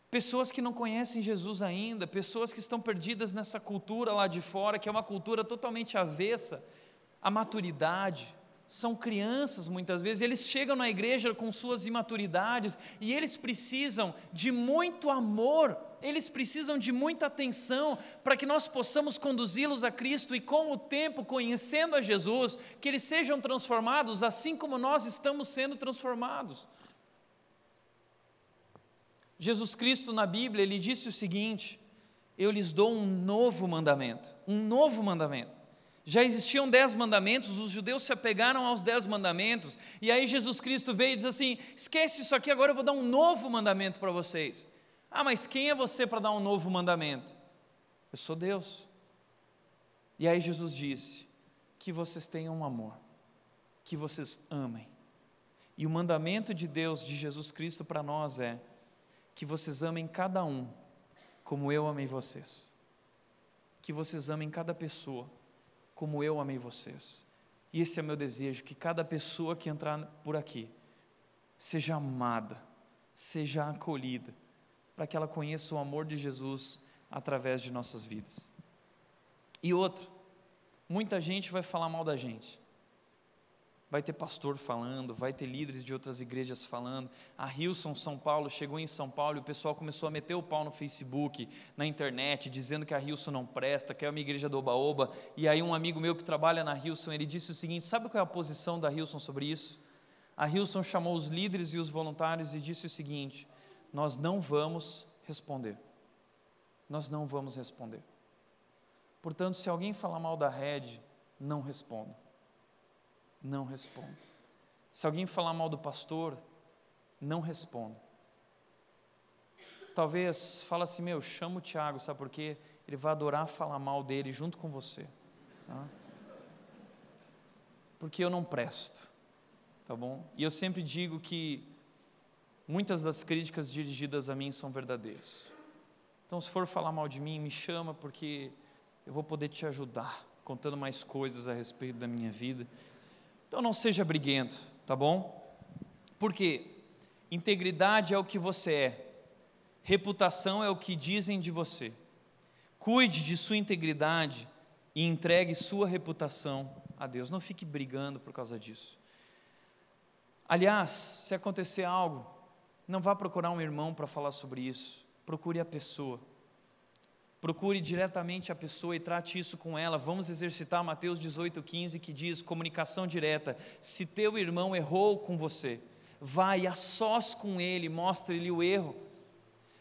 pessoas que não conhecem Jesus ainda, pessoas que estão perdidas nessa cultura lá de fora, que é uma cultura totalmente avessa à maturidade. São crianças muitas vezes, eles chegam na igreja com suas imaturidades e eles precisam de muito amor, eles precisam de muita atenção para que nós possamos conduzi-los a Cristo e com o tempo, conhecendo a Jesus, que eles sejam transformados assim como nós estamos sendo transformados. Jesus Cristo na Bíblia, ele disse o seguinte: Eu lhes dou um novo mandamento, um novo mandamento já existiam dez mandamentos, os judeus se apegaram aos dez mandamentos, e aí Jesus Cristo veio e diz assim: esquece isso aqui, agora eu vou dar um novo mandamento para vocês. Ah, mas quem é você para dar um novo mandamento? Eu sou Deus. E aí Jesus disse: que vocês tenham amor, que vocês amem. E o mandamento de Deus, de Jesus Cristo para nós é que vocês amem cada um, como eu amei vocês. Que vocês amem cada pessoa como eu amei vocês. E esse é meu desejo: que cada pessoa que entrar por aqui seja amada, seja acolhida, para que ela conheça o amor de Jesus através de nossas vidas. E outro, muita gente vai falar mal da gente vai ter pastor falando, vai ter líderes de outras igrejas falando. A Hilson São Paulo chegou em São Paulo e o pessoal começou a meter o pau no Facebook, na internet, dizendo que a Hilson não presta, que é uma igreja do Oba-Oba. E aí um amigo meu que trabalha na Hilson, ele disse o seguinte: sabe qual é a posição da Hilson sobre isso? A Hilson chamou os líderes e os voluntários e disse o seguinte: nós não vamos responder. Nós não vamos responder. Portanto, se alguém falar mal da rede, não responda não responda. Se alguém falar mal do pastor, não responda. Talvez fala assim, meu, chama o Tiago, sabe por quê? Ele vai adorar falar mal dele junto com você. Tá? Porque eu não presto, tá bom? E eu sempre digo que muitas das críticas dirigidas a mim são verdadeiras. Então, se for falar mal de mim, me chama, porque eu vou poder te ajudar, contando mais coisas a respeito da minha vida. Então não seja briguento, tá bom? Porque integridade é o que você é, reputação é o que dizem de você. Cuide de sua integridade e entregue sua reputação a Deus. Não fique brigando por causa disso. Aliás, se acontecer algo, não vá procurar um irmão para falar sobre isso. Procure a pessoa. Procure diretamente a pessoa e trate isso com ela. Vamos exercitar Mateus 18,15 que diz: comunicação direta. Se teu irmão errou com você, vai a sós com ele, mostre-lhe o erro.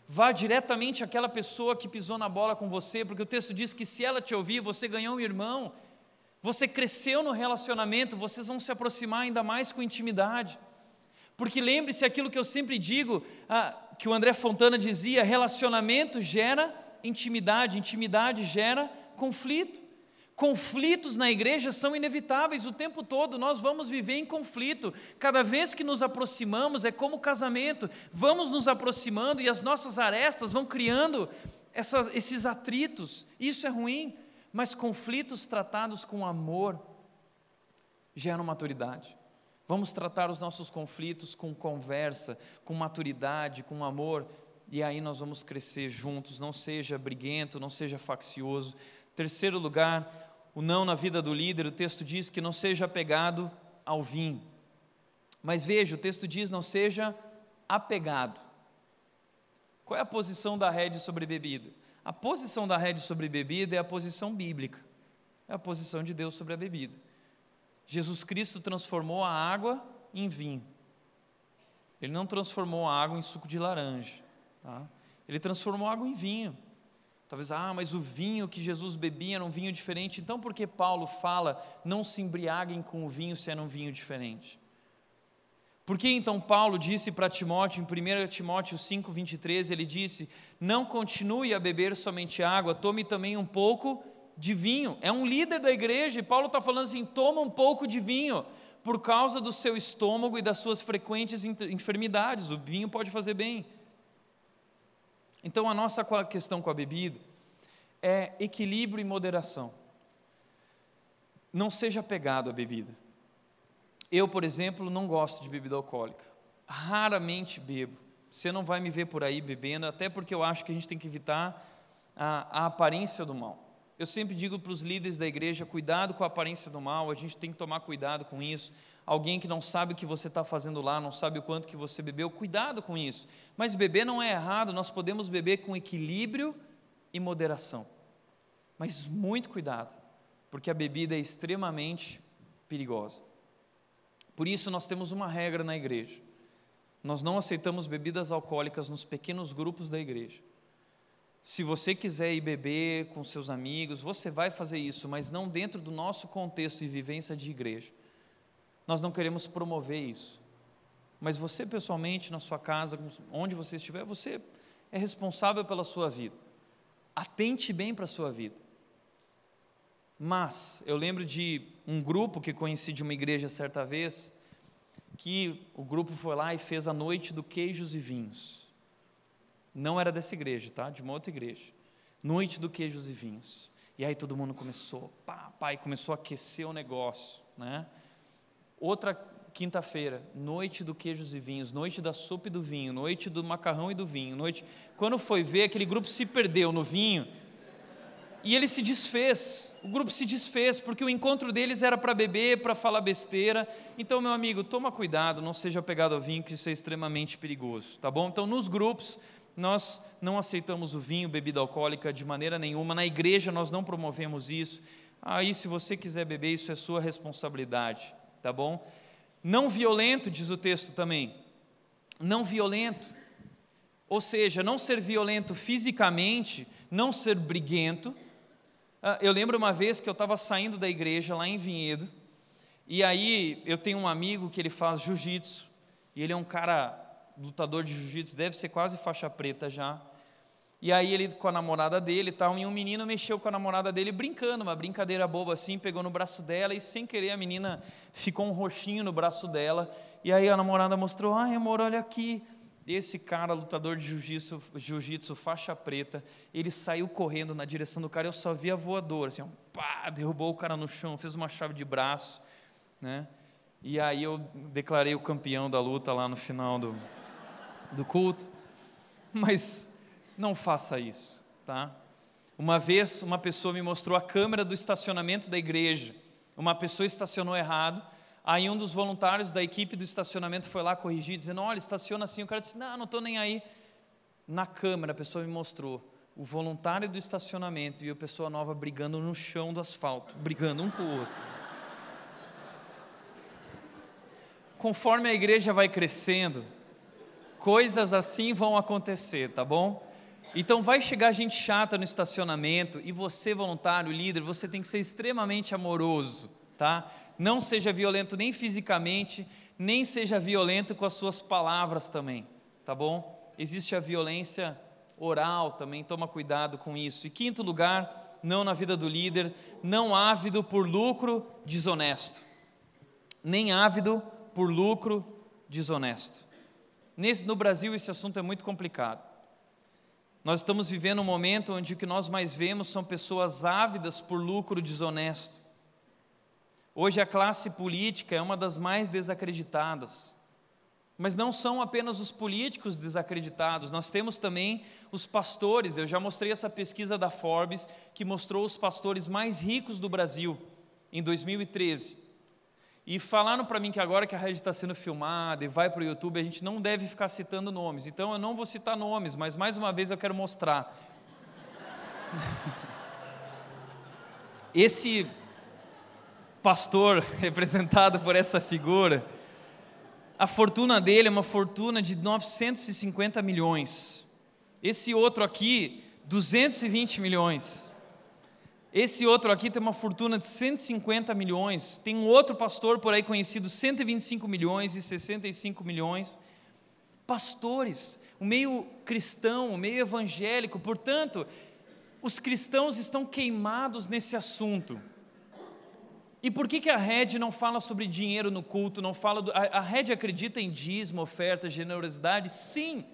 Vá diretamente àquela pessoa que pisou na bola com você, porque o texto diz que se ela te ouvir, você ganhou um irmão, você cresceu no relacionamento, vocês vão se aproximar ainda mais com intimidade. Porque lembre-se aquilo que eu sempre digo, ah, que o André Fontana dizia: relacionamento gera intimidade, intimidade gera conflito. Conflitos na igreja são inevitáveis o tempo todo, nós vamos viver em conflito. Cada vez que nos aproximamos, é como casamento, vamos nos aproximando e as nossas arestas vão criando essas, esses atritos. Isso é ruim, mas conflitos tratados com amor geram maturidade. Vamos tratar os nossos conflitos com conversa, com maturidade, com amor, e aí nós vamos crescer juntos. Não seja briguento, não seja faccioso. Terceiro lugar, o não na vida do líder, o texto diz que não seja apegado ao vinho. Mas veja, o texto diz não seja apegado. Qual é a posição da rede sobre bebida? A posição da rede sobre bebida é a posição bíblica, é a posição de Deus sobre a bebida. Jesus Cristo transformou a água em vinho. Ele não transformou a água em suco de laranja. Tá? Ele transformou água em vinho. Talvez, ah, mas o vinho que Jesus bebia era um vinho diferente. Então, por que Paulo fala, não se embriaguem com o vinho se era um vinho diferente? Por que então Paulo disse para Timóteo, em 1 Timóteo 5, 23, ele disse: Não continue a beber somente água, tome também um pouco de vinho. É um líder da igreja, e Paulo está falando assim: toma um pouco de vinho, por causa do seu estômago e das suas frequentes enfermidades. O vinho pode fazer bem. Então a nossa questão com a bebida é equilíbrio e moderação. Não seja apegado à bebida. Eu, por exemplo, não gosto de bebida alcoólica. Raramente bebo. Você não vai me ver por aí bebendo, até porque eu acho que a gente tem que evitar a, a aparência do mal. Eu sempre digo para os líderes da igreja: cuidado com a aparência do mal, a gente tem que tomar cuidado com isso. Alguém que não sabe o que você está fazendo lá, não sabe o quanto que você bebeu, cuidado com isso. Mas beber não é errado, nós podemos beber com equilíbrio e moderação. Mas muito cuidado, porque a bebida é extremamente perigosa. Por isso, nós temos uma regra na igreja: nós não aceitamos bebidas alcoólicas nos pequenos grupos da igreja. Se você quiser ir beber com seus amigos, você vai fazer isso, mas não dentro do nosso contexto e vivência de igreja. Nós não queremos promover isso. Mas você, pessoalmente, na sua casa, onde você estiver, você é responsável pela sua vida. Atente bem para a sua vida. Mas eu lembro de um grupo que conheci de uma igreja certa vez, que o grupo foi lá e fez a noite do queijos e vinhos. Não era dessa igreja, tá? De uma outra igreja. Noite do queijos e vinhos. E aí todo mundo começou, pá, e começou a aquecer o negócio, né? Outra quinta-feira, noite do queijos e vinhos, noite da sopa e do vinho, noite do macarrão e do vinho, noite. Quando foi ver, aquele grupo se perdeu no vinho e ele se desfez, o grupo se desfez, porque o encontro deles era para beber, para falar besteira. Então, meu amigo, toma cuidado, não seja pegado ao vinho, que isso é extremamente perigoso, tá bom? Então, nos grupos, nós não aceitamos o vinho, bebida alcoólica de maneira nenhuma. Na igreja, nós não promovemos isso. Aí, se você quiser beber, isso é sua responsabilidade, tá bom? Não violento, diz o texto também. Não violento. Ou seja, não ser violento fisicamente, não ser briguento ah, eu lembro uma vez que eu estava saindo da igreja lá em Vinhedo, e aí eu tenho um amigo que ele faz jiu-jitsu, e ele é um cara lutador de jiu-jitsu, deve ser quase faixa preta já. E aí ele com a namorada dele e tal, e um menino mexeu com a namorada dele brincando, uma brincadeira boba assim, pegou no braço dela e sem querer a menina ficou um roxinho no braço dela. E aí a namorada mostrou: "Ai, amor, olha aqui". Esse cara, lutador de jiu-jitsu, jiu faixa preta, ele saiu correndo na direção do cara, eu só vi a voadora, assim, pá, derrubou o cara no chão, fez uma chave de braço, né? E aí eu declarei o campeão da luta lá no final do, do culto. Mas não faça isso, tá? Uma vez uma pessoa me mostrou a câmera do estacionamento da igreja. Uma pessoa estacionou errado, Aí um dos voluntários da equipe do estacionamento foi lá corrigir, dizendo: olha, estaciona assim. O cara disse: não, não estou nem aí. Na câmera, a pessoa me mostrou o voluntário do estacionamento e a pessoa nova brigando no chão do asfalto, brigando um com o outro. Conforme a igreja vai crescendo, coisas assim vão acontecer, tá bom? Então vai chegar gente chata no estacionamento e você, voluntário, líder, você tem que ser extremamente amoroso, tá? não seja violento nem fisicamente, nem seja violento com as suas palavras também, tá bom? Existe a violência oral também, toma cuidado com isso. E quinto lugar, não na vida do líder, não ávido por lucro desonesto. Nem ávido por lucro desonesto. Nesse, no Brasil, esse assunto é muito complicado. Nós estamos vivendo um momento onde o que nós mais vemos são pessoas ávidas por lucro desonesto. Hoje a classe política é uma das mais desacreditadas. Mas não são apenas os políticos desacreditados, nós temos também os pastores. Eu já mostrei essa pesquisa da Forbes que mostrou os pastores mais ricos do Brasil em 2013. E falaram para mim que agora que a rede está sendo filmada e vai para o YouTube, a gente não deve ficar citando nomes. Então eu não vou citar nomes, mas mais uma vez eu quero mostrar. Esse pastor representado por essa figura, a fortuna dele é uma fortuna de 950 milhões. Esse outro aqui, 220 milhões. Esse outro aqui tem uma fortuna de 150 milhões. Tem um outro pastor por aí conhecido, 125 milhões e 65 milhões. Pastores, o meio cristão, o meio evangélico, portanto, os cristãos estão queimados nesse assunto. E por que, que a Red não fala sobre dinheiro no culto? Não fala do, a, a Red acredita em dízimo, oferta, generosidade? Sim.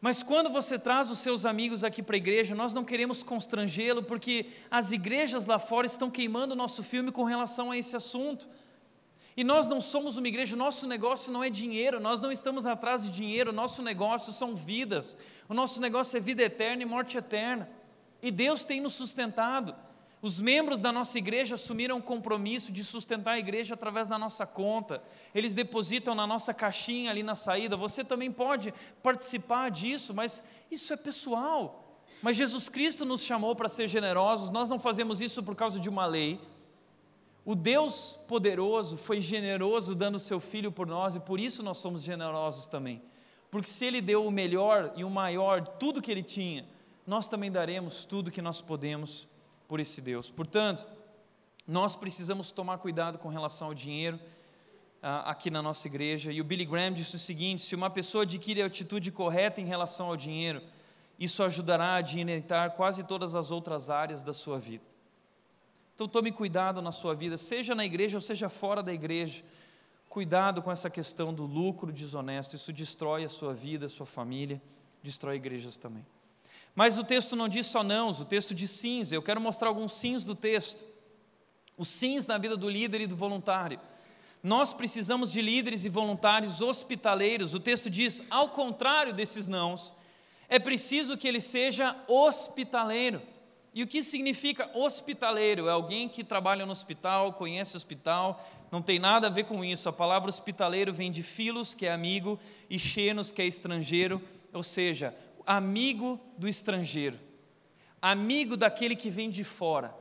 Mas quando você traz os seus amigos aqui para a igreja, nós não queremos constrangê-lo, porque as igrejas lá fora estão queimando o nosso filme com relação a esse assunto. E nós não somos uma igreja, nosso negócio não é dinheiro, nós não estamos atrás de dinheiro, nosso negócio são vidas, o nosso negócio é vida eterna e morte eterna. E Deus tem nos sustentado. Os membros da nossa igreja assumiram o compromisso de sustentar a igreja através da nossa conta. Eles depositam na nossa caixinha ali na saída. Você também pode participar disso, mas isso é pessoal. Mas Jesus Cristo nos chamou para ser generosos. Nós não fazemos isso por causa de uma lei. O Deus poderoso foi generoso dando seu filho por nós e por isso nós somos generosos também. Porque se ele deu o melhor e o maior, tudo que ele tinha, nós também daremos tudo que nós podemos por esse Deus. Portanto, nós precisamos tomar cuidado com relação ao dinheiro ah, aqui na nossa igreja. E o Billy Graham disse o seguinte: se uma pessoa adquire a atitude correta em relação ao dinheiro, isso ajudará a dinamitar quase todas as outras áreas da sua vida. Então tome cuidado na sua vida, seja na igreja ou seja fora da igreja. Cuidado com essa questão do lucro desonesto, isso destrói a sua vida, a sua família, destrói igrejas também. Mas o texto não diz só nãos, o texto diz sims. Eu quero mostrar alguns sims do texto. Os sims na vida do líder e do voluntário. Nós precisamos de líderes e voluntários hospitaleiros. O texto diz, ao contrário desses nãos, é preciso que ele seja hospitaleiro. E o que significa hospitaleiro? É alguém que trabalha no hospital, conhece hospital, não tem nada a ver com isso. A palavra hospitaleiro vem de filos, que é amigo, e xenos, que é estrangeiro, ou seja, amigo do estrangeiro, amigo daquele que vem de fora.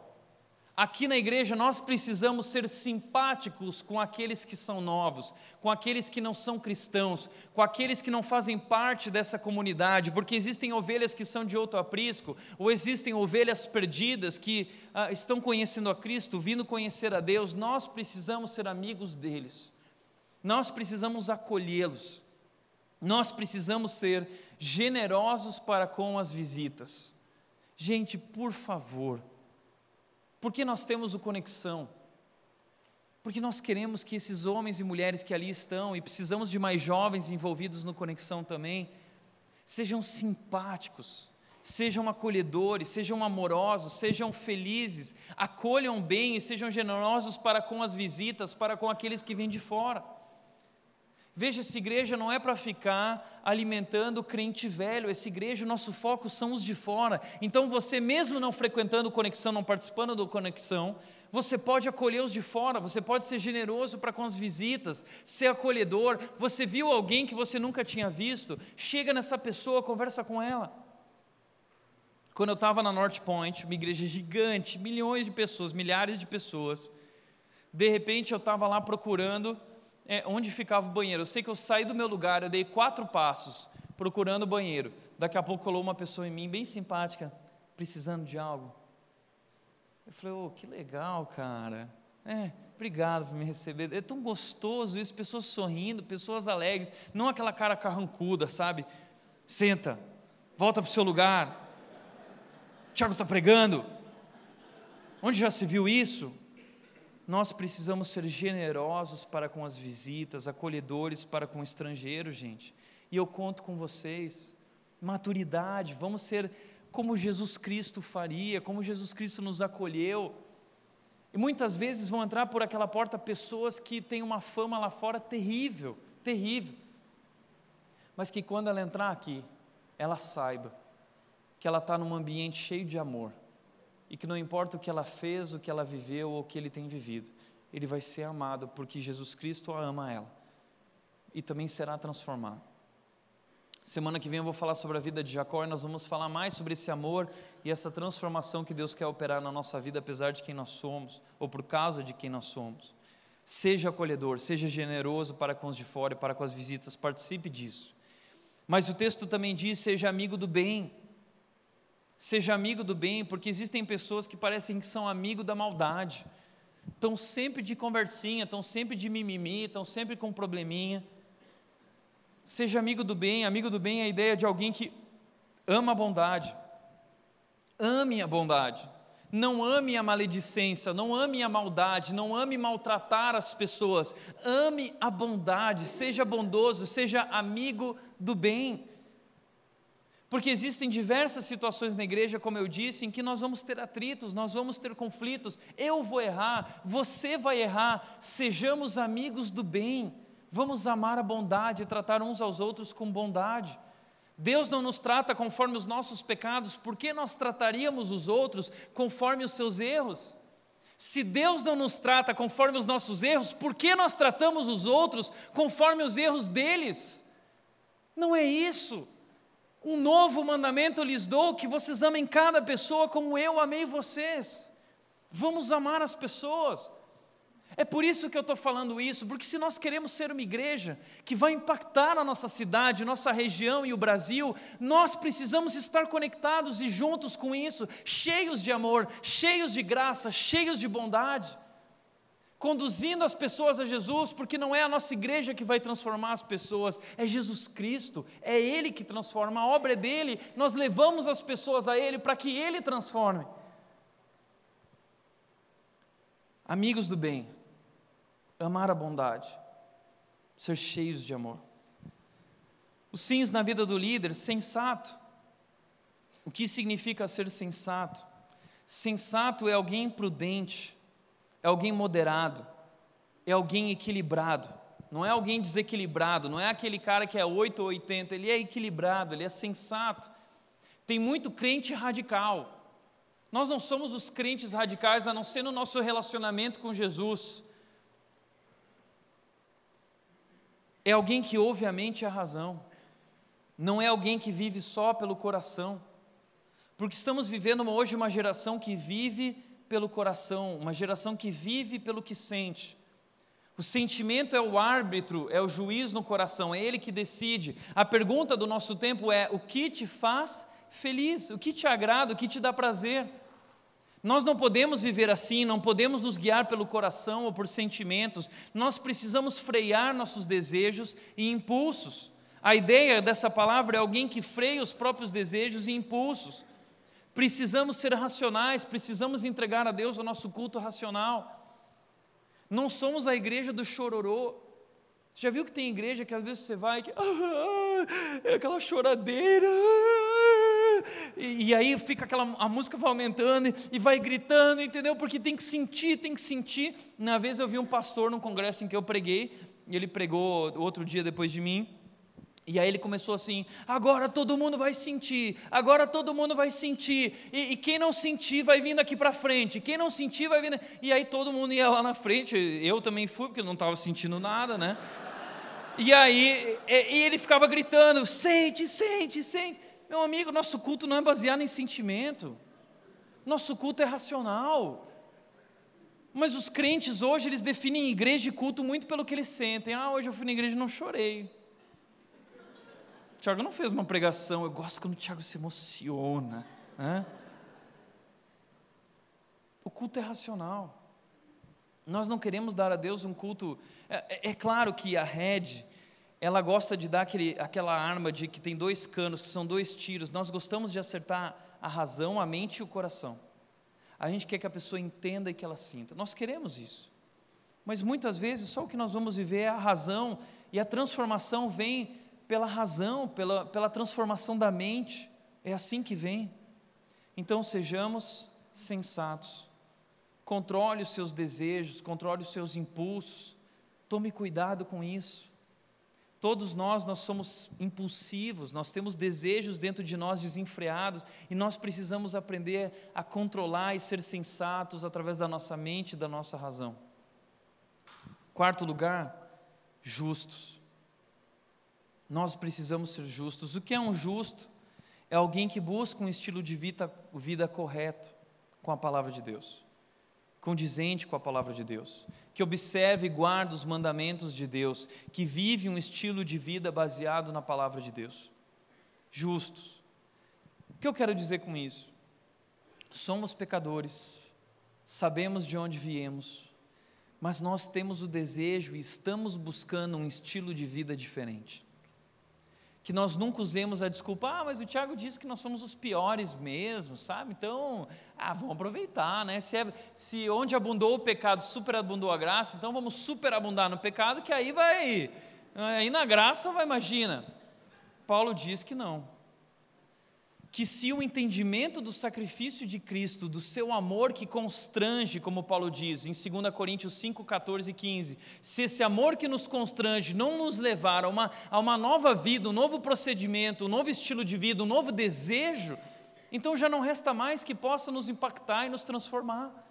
Aqui na igreja nós precisamos ser simpáticos com aqueles que são novos, com aqueles que não são cristãos, com aqueles que não fazem parte dessa comunidade, porque existem ovelhas que são de outro aprisco, ou existem ovelhas perdidas que ah, estão conhecendo a Cristo, vindo conhecer a Deus. Nós precisamos ser amigos deles, nós precisamos acolhê-los, nós precisamos ser generosos para com as visitas. Gente, por favor, porque nós temos o conexão? Porque nós queremos que esses homens e mulheres que ali estão, e precisamos de mais jovens envolvidos no conexão também, sejam simpáticos, sejam acolhedores, sejam amorosos, sejam felizes, acolham bem e sejam generosos para com as visitas, para com aqueles que vêm de fora. Veja, essa igreja não é para ficar alimentando crente velho, essa igreja, o nosso foco são os de fora. Então, você, mesmo não frequentando conexão, não participando do conexão, você pode acolher os de fora, você pode ser generoso para com as visitas, ser acolhedor. Você viu alguém que você nunca tinha visto, chega nessa pessoa, conversa com ela. Quando eu estava na North Point, uma igreja gigante, milhões de pessoas, milhares de pessoas, de repente eu estava lá procurando é, onde ficava o banheiro. Eu sei que eu saí do meu lugar, eu dei quatro passos procurando o banheiro. Daqui a pouco colou uma pessoa em mim, bem simpática, precisando de algo. Eu falei, oh, que legal, cara. É, obrigado por me receber. É tão gostoso isso, pessoas sorrindo, pessoas alegres, não aquela cara carrancuda, sabe? Senta, volta para o seu lugar. Tiago está pregando. Onde já se viu isso? Nós precisamos ser generosos para com as visitas, acolhedores para com o estrangeiro, gente. E eu conto com vocês. Maturidade, vamos ser como Jesus Cristo faria, como Jesus Cristo nos acolheu. E muitas vezes vão entrar por aquela porta pessoas que têm uma fama lá fora terrível, terrível. Mas que quando ela entrar aqui, ela saiba que ela está num ambiente cheio de amor e que não importa o que ela fez, o que ela viveu ou o que ele tem vivido, ele vai ser amado porque Jesus Cristo ama ela e também será transformado. Semana que vem eu vou falar sobre a vida de Jacó e nós vamos falar mais sobre esse amor e essa transformação que Deus quer operar na nossa vida, apesar de quem nós somos, ou por causa de quem nós somos. Seja acolhedor, seja generoso para com os de fora e para com as visitas, participe disso. Mas o texto também diz: seja amigo do bem. Seja amigo do bem, porque existem pessoas que parecem que são amigo da maldade. Estão sempre de conversinha, estão sempre de mimimi, estão sempre com probleminha. Seja amigo do bem, amigo do bem é a ideia de alguém que ama a bondade. Ame a bondade. Não ame a maledicência, não ame a maldade, não ame maltratar as pessoas. Ame a bondade, seja bondoso, seja amigo do bem. Porque existem diversas situações na igreja, como eu disse, em que nós vamos ter atritos, nós vamos ter conflitos. Eu vou errar, você vai errar. Sejamos amigos do bem. Vamos amar a bondade e tratar uns aos outros com bondade. Deus não nos trata conforme os nossos pecados, por que nós trataríamos os outros conforme os seus erros? Se Deus não nos trata conforme os nossos erros, por que nós tratamos os outros conforme os erros deles? Não é isso. Um novo mandamento lhes dou: que vocês amem cada pessoa como eu amei vocês. Vamos amar as pessoas. É por isso que eu estou falando isso, porque se nós queremos ser uma igreja que vai impactar a nossa cidade, nossa região e o Brasil, nós precisamos estar conectados e juntos com isso, cheios de amor, cheios de graça, cheios de bondade, conduzindo as pessoas a Jesus, porque não é a nossa igreja que vai transformar as pessoas, é Jesus Cristo, é Ele que transforma, a obra é dele, nós levamos as pessoas a Ele para que Ele transforme. Amigos do bem, amar a bondade, ser cheios de amor. Os sims na vida do líder, sensato. O que significa ser sensato? Sensato é alguém prudente, é alguém moderado, é alguém equilibrado. Não é alguém desequilibrado, não é aquele cara que é 8 ou 80, ele é equilibrado, ele é sensato. Tem muito crente radical. Nós não somos os crentes radicais a não ser no nosso relacionamento com Jesus. é alguém que ouve a mente e a razão, não é alguém que vive só pelo coração, porque estamos vivendo hoje uma geração que vive pelo coração, uma geração que vive pelo que sente. O sentimento é o árbitro, é o juiz no coração, é ele que decide. A pergunta do nosso tempo é: o que te faz feliz? O que te agrada? O que te dá prazer? Nós não podemos viver assim, não podemos nos guiar pelo coração ou por sentimentos, nós precisamos frear nossos desejos e impulsos. A ideia dessa palavra é alguém que freia os próprios desejos e impulsos. Precisamos ser racionais, precisamos entregar a Deus o nosso culto racional. Não somos a igreja do chororô. Você já viu que tem igreja que às vezes você vai que ah, é aquela choradeira, e, e, aí fica aquela a música vai aumentando e, e, vai gritando, entendeu? Porque tem que sentir, tem que sentir. Uma vez eu vi um pastor num congresso em que eu preguei, e ele pregou outro dia depois de mim. E aí ele começou assim: agora todo mundo vai sentir, agora todo mundo vai sentir, e, e quem não sentir vai vindo aqui para frente, quem não sentir vai vindo. E aí todo mundo ia lá na frente, eu também fui, porque eu não estava sentindo nada, né? E aí e, e ele ficava gritando: sente, sente, sente. Meu amigo, nosso culto não é baseado em sentimento, nosso culto é racional. Mas os crentes hoje, eles definem igreja e culto muito pelo que eles sentem. Ah, hoje eu fui na igreja e não chorei. Tiago não fez uma pregação, eu gosto quando o Tiago se emociona. Né? O culto é racional. Nós não queremos dar a Deus um culto. É, é, é claro que a rede, ela gosta de dar aquele, aquela arma de que tem dois canos, que são dois tiros. Nós gostamos de acertar a razão, a mente e o coração. A gente quer que a pessoa entenda e que ela sinta. Nós queremos isso. Mas muitas vezes só o que nós vamos viver é a razão, e a transformação vem pela razão, pela, pela transformação da mente. É assim que vem. Então sejamos sensatos. Controle os seus desejos, controle os seus impulsos. Tome cuidado com isso. Todos nós, nós somos impulsivos, nós temos desejos dentro de nós desenfreados e nós precisamos aprender a controlar e ser sensatos através da nossa mente e da nossa razão. Quarto lugar, justos. Nós precisamos ser justos. O que é um justo? É alguém que busca um estilo de vida, vida correto com a palavra de Deus condizente com a palavra de Deus, que observe e guarda os mandamentos de Deus, que vive um estilo de vida baseado na palavra de Deus. Justos. O que eu quero dizer com isso? Somos pecadores, sabemos de onde viemos, mas nós temos o desejo e estamos buscando um estilo de vida diferente. Que nós nunca usemos a desculpa, ah, mas o Tiago disse que nós somos os piores mesmo, sabe? Então, ah, vamos aproveitar, né? Se, é, se onde abundou o pecado, superabundou a graça, então vamos superabundar no pecado, que aí vai, aí na graça vai, imagina. Paulo diz que não que se o entendimento do sacrifício de Cristo, do seu amor que constrange, como Paulo diz em 2 Coríntios 5, 14 e 15, se esse amor que nos constrange não nos levar a uma, a uma nova vida, um novo procedimento, um novo estilo de vida, um novo desejo, então já não resta mais que possa nos impactar e nos transformar.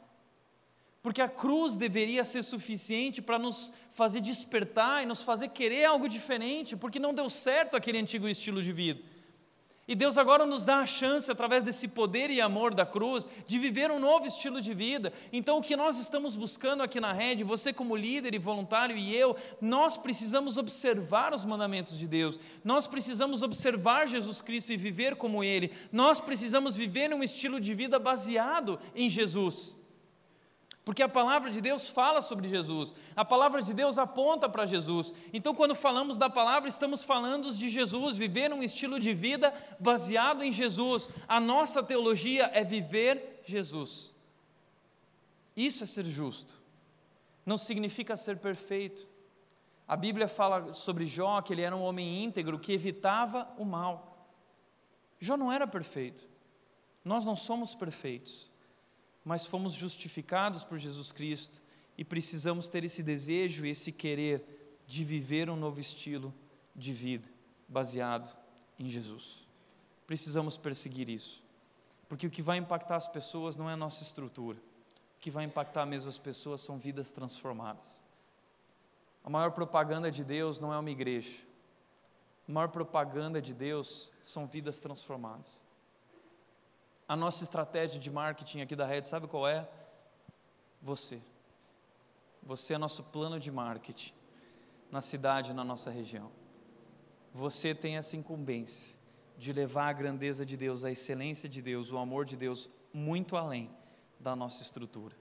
Porque a cruz deveria ser suficiente para nos fazer despertar e nos fazer querer algo diferente, porque não deu certo aquele antigo estilo de vida. E Deus agora nos dá a chance, através desse poder e amor da cruz, de viver um novo estilo de vida. Então, o que nós estamos buscando aqui na rede, você como líder e voluntário e eu, nós precisamos observar os mandamentos de Deus, nós precisamos observar Jesus Cristo e viver como Ele, nós precisamos viver um estilo de vida baseado em Jesus. Porque a palavra de Deus fala sobre Jesus, a palavra de Deus aponta para Jesus. Então, quando falamos da palavra, estamos falando de Jesus, viver um estilo de vida baseado em Jesus. A nossa teologia é viver Jesus. Isso é ser justo, não significa ser perfeito. A Bíblia fala sobre Jó que ele era um homem íntegro que evitava o mal. Jó não era perfeito, nós não somos perfeitos mas fomos justificados por Jesus Cristo e precisamos ter esse desejo e esse querer de viver um novo estilo de vida baseado em Jesus. Precisamos perseguir isso, porque o que vai impactar as pessoas não é a nossa estrutura, o que vai impactar mesmo as pessoas são vidas transformadas. A maior propaganda de Deus não é uma igreja, a maior propaganda de Deus são vidas transformadas. A nossa estratégia de marketing aqui da rede, sabe qual é? Você. Você é nosso plano de marketing na cidade, na nossa região. Você tem essa incumbência de levar a grandeza de Deus, a excelência de Deus, o amor de Deus muito além da nossa estrutura.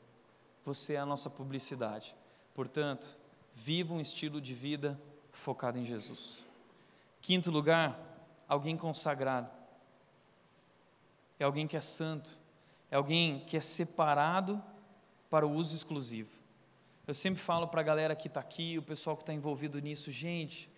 Você é a nossa publicidade. Portanto, viva um estilo de vida focado em Jesus. Quinto lugar, alguém consagrado é alguém que é santo, é alguém que é separado para o uso exclusivo. Eu sempre falo para a galera que está aqui, o pessoal que está envolvido nisso, gente,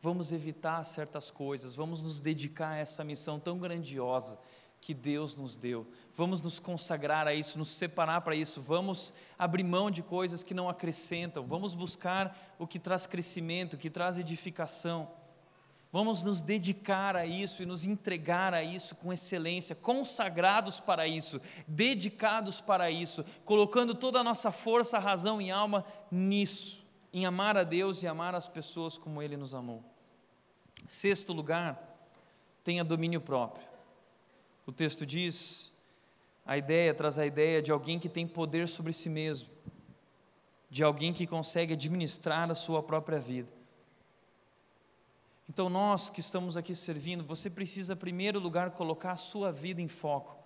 vamos evitar certas coisas, vamos nos dedicar a essa missão tão grandiosa que Deus nos deu. Vamos nos consagrar a isso, nos separar para isso. Vamos abrir mão de coisas que não acrescentam. Vamos buscar o que traz crescimento, o que traz edificação. Vamos nos dedicar a isso e nos entregar a isso com excelência, consagrados para isso, dedicados para isso, colocando toda a nossa força, razão e alma nisso, em amar a Deus e amar as pessoas como Ele nos amou. Sexto lugar, tenha domínio próprio. O texto diz, a ideia traz a ideia de alguém que tem poder sobre si mesmo, de alguém que consegue administrar a sua própria vida. Então, nós que estamos aqui servindo, você precisa, em primeiro lugar, colocar a sua vida em foco.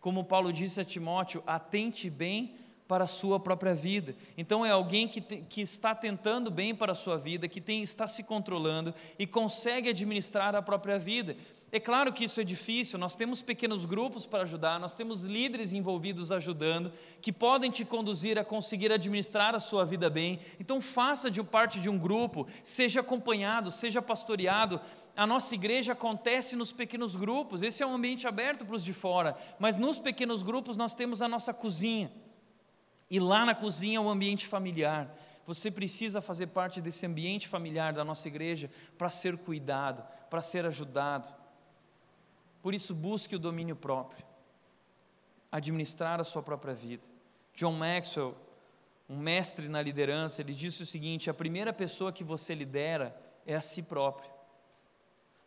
Como Paulo disse a Timóteo, atente bem para a sua própria vida. Então, é alguém que, te, que está tentando bem para a sua vida, que tem, está se controlando e consegue administrar a própria vida. É claro que isso é difícil, nós temos pequenos grupos para ajudar, nós temos líderes envolvidos ajudando, que podem te conduzir a conseguir administrar a sua vida bem. Então, faça de parte de um grupo, seja acompanhado, seja pastoreado. A nossa igreja acontece nos pequenos grupos, esse é um ambiente aberto para os de fora, mas nos pequenos grupos nós temos a nossa cozinha. E lá na cozinha é um ambiente familiar. Você precisa fazer parte desse ambiente familiar da nossa igreja para ser cuidado, para ser ajudado. Por isso, busque o domínio próprio, administrar a sua própria vida. John Maxwell, um mestre na liderança, ele disse o seguinte: a primeira pessoa que você lidera é a si próprio.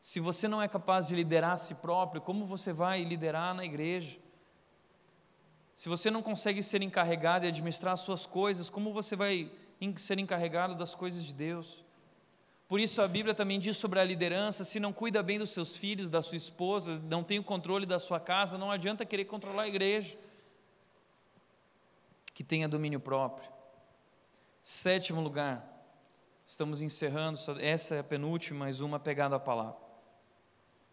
Se você não é capaz de liderar a si próprio, como você vai liderar na igreja? Se você não consegue ser encarregado e administrar as suas coisas, como você vai ser encarregado das coisas de Deus? Por isso a Bíblia também diz sobre a liderança: se não cuida bem dos seus filhos, da sua esposa, não tem o controle da sua casa, não adianta querer controlar a igreja. Que tenha domínio próprio. Sétimo lugar, estamos encerrando, essa é a penúltima, mais uma pegada à palavra.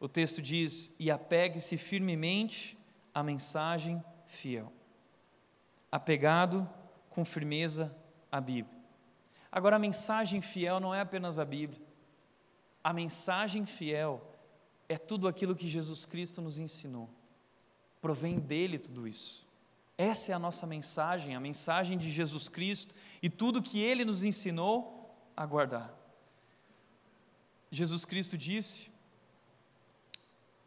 O texto diz: e apegue-se firmemente à mensagem fiel. Apegado com firmeza à Bíblia. Agora, a mensagem fiel não é apenas a Bíblia. A mensagem fiel é tudo aquilo que Jesus Cristo nos ensinou. Provém dele tudo isso. Essa é a nossa mensagem, a mensagem de Jesus Cristo e tudo que ele nos ensinou a guardar. Jesus Cristo disse,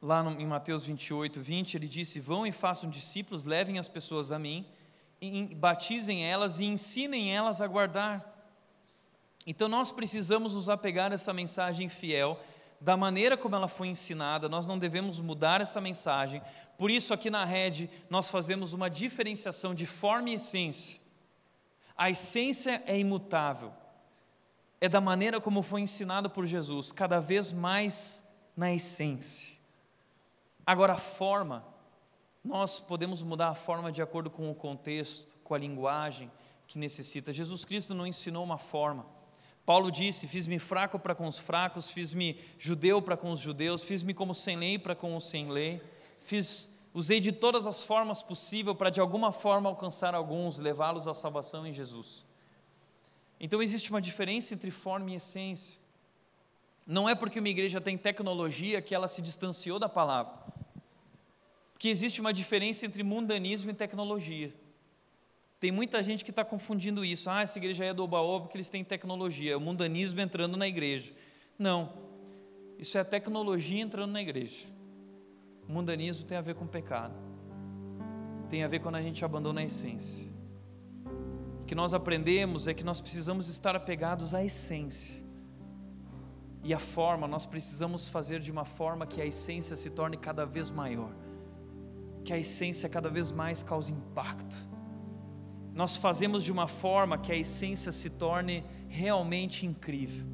lá no, em Mateus 28, 20, ele disse: Vão e façam discípulos, levem as pessoas a mim, e, batizem elas e ensinem elas a guardar então nós precisamos nos apegar a essa mensagem fiel, da maneira como ela foi ensinada, nós não devemos mudar essa mensagem. Por isso, aqui na rede, nós fazemos uma diferenciação de forma e essência. A essência é imutável, é da maneira como foi ensinado por Jesus, cada vez mais na essência. Agora, a forma, nós podemos mudar a forma de acordo com o contexto, com a linguagem que necessita. Jesus Cristo não ensinou uma forma. Paulo disse: Fiz-me fraco para com os fracos, fiz-me judeu para com os judeus, fiz-me como sem lei para com os sem lei, fiz, usei de todas as formas possíveis para de alguma forma alcançar alguns, levá-los à salvação em Jesus. Então existe uma diferença entre forma e essência. Não é porque uma igreja tem tecnologia que ela se distanciou da palavra. Porque existe uma diferença entre mundanismo e tecnologia. Tem muita gente que está confundindo isso. Ah, essa igreja é do Obaoba porque eles têm tecnologia, é o mundanismo entrando na igreja. Não, isso é a tecnologia entrando na igreja. O mundanismo tem a ver com pecado, tem a ver quando a gente abandona a essência. O que nós aprendemos é que nós precisamos estar apegados à essência. E a forma, nós precisamos fazer de uma forma que a essência se torne cada vez maior, que a essência cada vez mais cause impacto nós fazemos de uma forma que a essência se torne realmente incrível,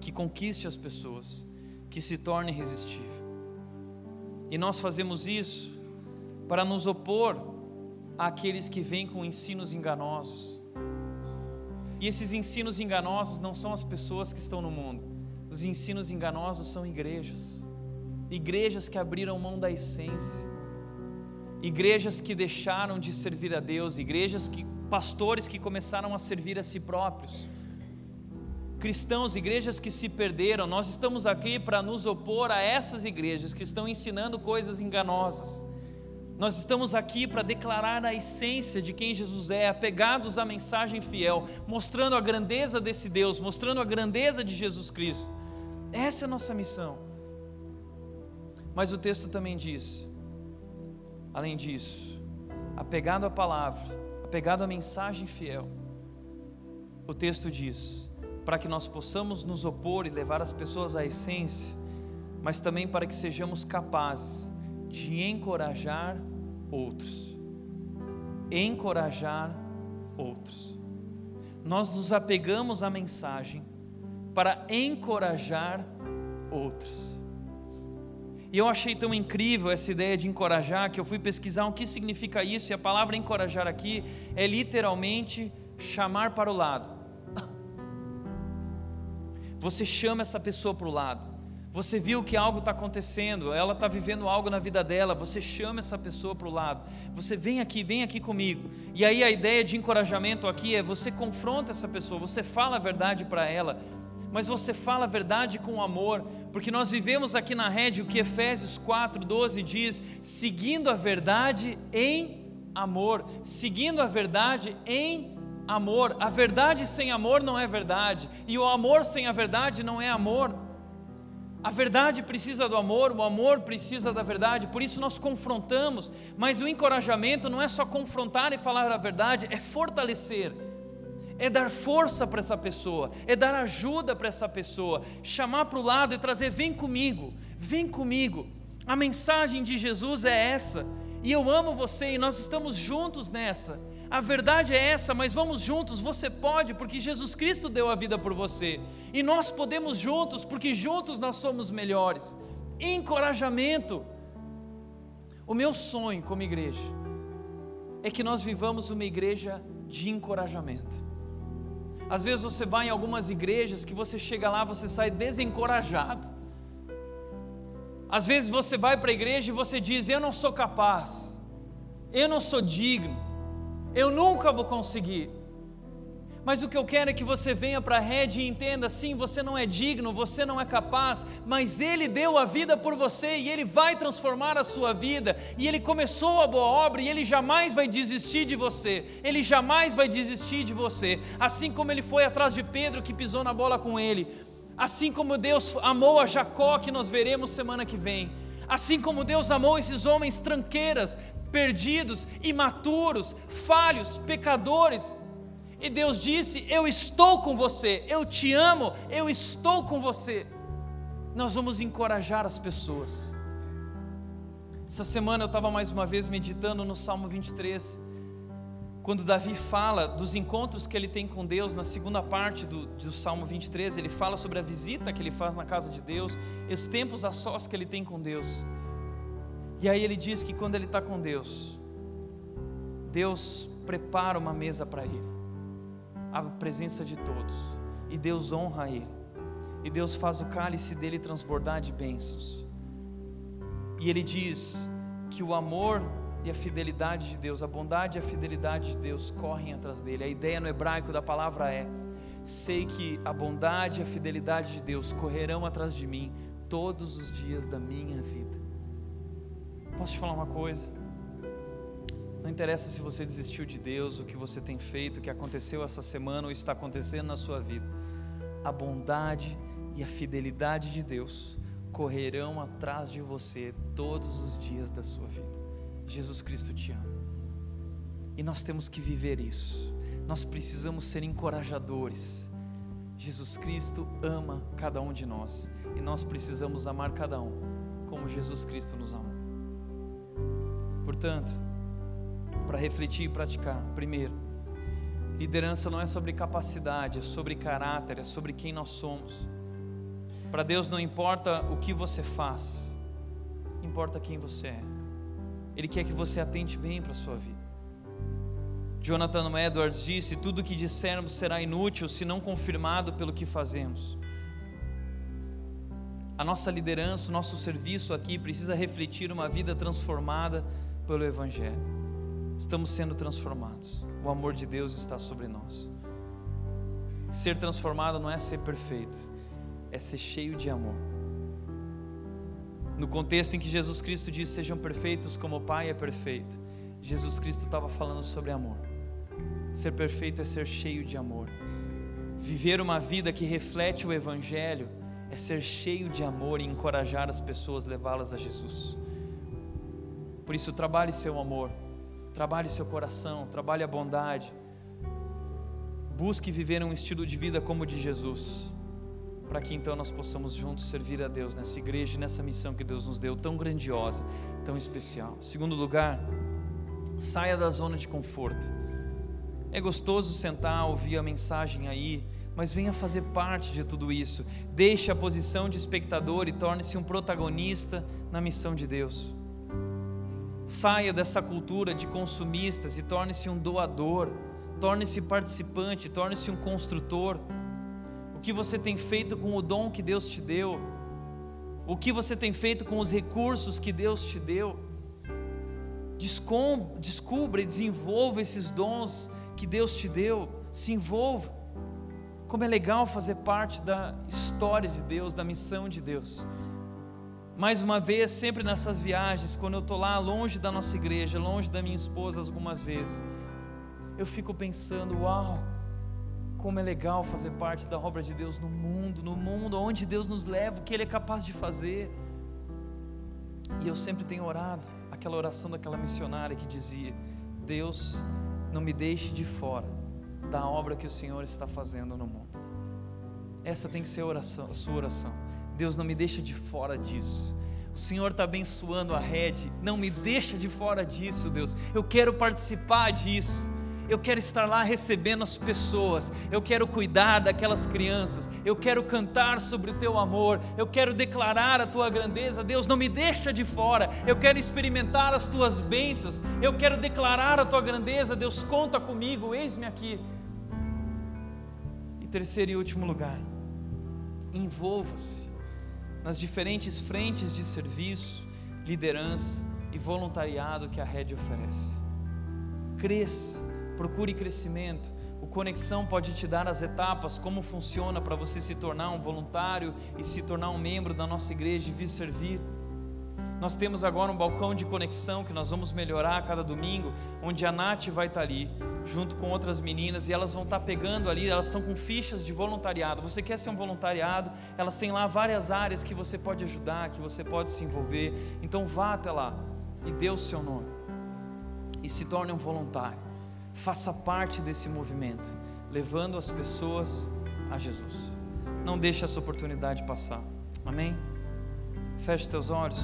que conquiste as pessoas, que se torne irresistível. E nós fazemos isso para nos opor àqueles que vêm com ensinos enganosos. E esses ensinos enganosos não são as pessoas que estão no mundo, os ensinos enganosos são igrejas, igrejas que abriram mão da essência igrejas que deixaram de servir a Deus, igrejas que pastores que começaram a servir a si próprios. Cristãos, igrejas que se perderam, nós estamos aqui para nos opor a essas igrejas que estão ensinando coisas enganosas. Nós estamos aqui para declarar a essência de quem Jesus é, apegados à mensagem fiel, mostrando a grandeza desse Deus, mostrando a grandeza de Jesus Cristo. Essa é a nossa missão. Mas o texto também diz: Além disso, apegado à palavra, apegado à mensagem fiel, o texto diz: para que nós possamos nos opor e levar as pessoas à essência, mas também para que sejamos capazes de encorajar outros. Encorajar outros. Nós nos apegamos à mensagem para encorajar outros. E eu achei tão incrível essa ideia de encorajar que eu fui pesquisar o que significa isso, e a palavra encorajar aqui é literalmente chamar para o lado. Você chama essa pessoa para o lado. Você viu que algo está acontecendo, ela está vivendo algo na vida dela, você chama essa pessoa para o lado. Você vem aqui, vem aqui comigo. E aí a ideia de encorajamento aqui é você confronta essa pessoa, você fala a verdade para ela, mas você fala a verdade com amor, porque nós vivemos aqui na rede o que Efésios 4:12 diz, seguindo a verdade em amor, seguindo a verdade em amor. A verdade sem amor não é verdade, e o amor sem a verdade não é amor. A verdade precisa do amor, o amor precisa da verdade, por isso nós confrontamos, mas o encorajamento não é só confrontar e falar a verdade, é fortalecer é dar força para essa pessoa, é dar ajuda para essa pessoa, chamar para o lado e trazer: vem comigo, vem comigo. A mensagem de Jesus é essa, e eu amo você e nós estamos juntos nessa. A verdade é essa, mas vamos juntos, você pode, porque Jesus Cristo deu a vida por você. E nós podemos juntos, porque juntos nós somos melhores. Encorajamento. O meu sonho como igreja é que nós vivamos uma igreja de encorajamento. Às vezes você vai em algumas igrejas que você chega lá, você sai desencorajado. Às vezes você vai para a igreja e você diz: Eu não sou capaz, eu não sou digno, eu nunca vou conseguir. Mas o que eu quero é que você venha para a rede e entenda: sim, você não é digno, você não é capaz, mas Ele deu a vida por você e Ele vai transformar a sua vida. E Ele começou a boa obra e Ele jamais vai desistir de você. Ele jamais vai desistir de você. Assim como Ele foi atrás de Pedro que pisou na bola com Ele, assim como Deus amou a Jacó, que nós veremos semana que vem. Assim como Deus amou esses homens tranqueiras, perdidos, imaturos, falhos, pecadores, e Deus disse: Eu estou com você, eu te amo, eu estou com você. Nós vamos encorajar as pessoas. Essa semana eu estava mais uma vez meditando no Salmo 23, quando Davi fala dos encontros que ele tem com Deus, na segunda parte do, do Salmo 23, ele fala sobre a visita que ele faz na casa de Deus, os tempos a sós que ele tem com Deus. E aí ele diz que quando ele está com Deus, Deus prepara uma mesa para ele a presença de todos, e Deus honra ele, e Deus faz o cálice dele transbordar de bênçãos. E ele diz que o amor e a fidelidade de Deus, a bondade e a fidelidade de Deus correm atrás dele. A ideia no hebraico da palavra é: sei que a bondade e a fidelidade de Deus correrão atrás de mim todos os dias da minha vida. Posso te falar uma coisa? Não interessa se você desistiu de Deus, o que você tem feito, o que aconteceu essa semana ou está acontecendo na sua vida. A bondade e a fidelidade de Deus correrão atrás de você todos os dias da sua vida. Jesus Cristo te ama. E nós temos que viver isso. Nós precisamos ser encorajadores. Jesus Cristo ama cada um de nós e nós precisamos amar cada um como Jesus Cristo nos ama. Portanto, para refletir e praticar. Primeiro, liderança não é sobre capacidade, é sobre caráter, é sobre quem nós somos. Para Deus não importa o que você faz, importa quem você é. Ele quer que você atente bem para a sua vida. Jonathan Edwards disse: Tudo o que dissermos será inútil se não confirmado pelo que fazemos. A nossa liderança, o nosso serviço aqui precisa refletir uma vida transformada pelo Evangelho estamos sendo transformados. O amor de Deus está sobre nós. Ser transformado não é ser perfeito, é ser cheio de amor. No contexto em que Jesus Cristo diz: Sejam perfeitos como o Pai é perfeito, Jesus Cristo estava falando sobre amor. Ser perfeito é ser cheio de amor. Viver uma vida que reflete o Evangelho é ser cheio de amor e encorajar as pessoas, levá-las a Jesus. Por isso, trabalhe seu amor Trabalhe seu coração, trabalhe a bondade. Busque viver um estilo de vida como o de Jesus, para que então nós possamos juntos servir a Deus nessa igreja, nessa missão que Deus nos deu, tão grandiosa, tão especial. Segundo lugar, saia da zona de conforto. É gostoso sentar, ouvir a mensagem aí, mas venha fazer parte de tudo isso. Deixe a posição de espectador e torne-se um protagonista na missão de Deus. Saia dessa cultura de consumistas e torne-se um doador, torne-se participante, torne-se um construtor. O que você tem feito com o dom que Deus te deu? O que você tem feito com os recursos que Deus te deu? Descubra e desenvolva esses dons que Deus te deu, se envolva. Como é legal fazer parte da história de Deus, da missão de Deus. Mais uma vez, sempre nessas viagens, quando eu estou lá longe da nossa igreja, longe da minha esposa algumas vezes, eu fico pensando: uau, como é legal fazer parte da obra de Deus no mundo, no mundo, onde Deus nos leva, o que Ele é capaz de fazer. E eu sempre tenho orado, aquela oração daquela missionária que dizia: Deus, não me deixe de fora da obra que o Senhor está fazendo no mundo. Essa tem que ser a, oração, a sua oração. Deus, não me deixa de fora disso. O Senhor está abençoando a rede, não me deixa de fora disso, Deus. Eu quero participar disso. Eu quero estar lá recebendo as pessoas, eu quero cuidar daquelas crianças, eu quero cantar sobre o teu amor, eu quero declarar a tua grandeza. Deus, não me deixa de fora, eu quero experimentar as tuas bênçãos, eu quero declarar a tua grandeza. Deus, conta comigo, eis-me aqui. E terceiro e último lugar, envolva-se nas diferentes frentes de serviço, liderança e voluntariado que a rede oferece. Cresça procure crescimento. O Conexão pode te dar as etapas, como funciona para você se tornar um voluntário e se tornar um membro da nossa igreja e vir servir. Nós temos agora um balcão de conexão que nós vamos melhorar a cada domingo, onde a Nath vai estar ali, junto com outras meninas, e elas vão estar pegando ali, elas estão com fichas de voluntariado. Você quer ser um voluntariado? Elas têm lá várias áreas que você pode ajudar, que você pode se envolver. Então vá até lá e dê o seu nome e se torne um voluntário faça parte desse movimento, levando as pessoas a Jesus. Não deixe essa oportunidade passar. Amém? Feche teus olhos.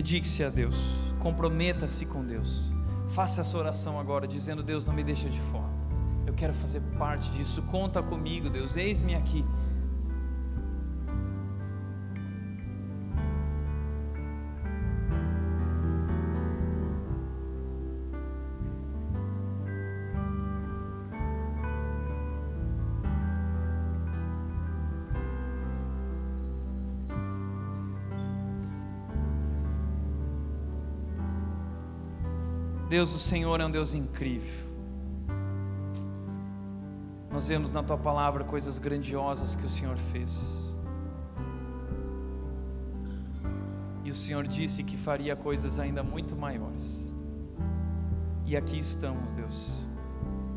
Dedique-se a Deus, comprometa-se com Deus. Faça essa oração agora, dizendo: Deus, não me deixa de fora. Eu quero fazer parte disso. Conta comigo, Deus. Eis-me aqui. Deus, o Senhor é um Deus incrível. Nós vemos na tua palavra coisas grandiosas que o Senhor fez. E o Senhor disse que faria coisas ainda muito maiores. E aqui estamos, Deus,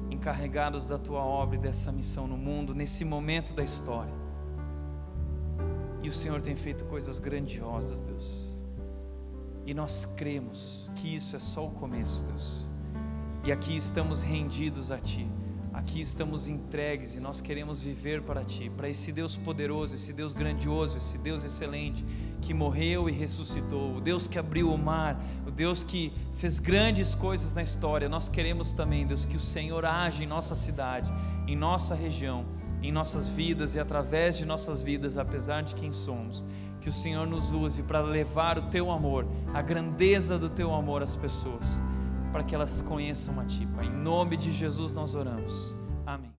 encarregados da tua obra e dessa missão no mundo, nesse momento da história. E o Senhor tem feito coisas grandiosas, Deus. E nós cremos que isso é só o começo, Deus. E aqui estamos rendidos a Ti aqui estamos entregues e nós queremos viver para Ti, para esse Deus poderoso, esse Deus grandioso, esse Deus excelente, que morreu e ressuscitou, o Deus que abriu o mar, o Deus que fez grandes coisas na história. Nós queremos também, Deus, que o Senhor age em nossa cidade, em nossa região, em nossas vidas e através de nossas vidas, apesar de quem somos. Que o Senhor nos use para levar o Teu amor, a grandeza do Teu amor às pessoas para que elas conheçam a Ti, Pai. Em nome de Jesus nós oramos.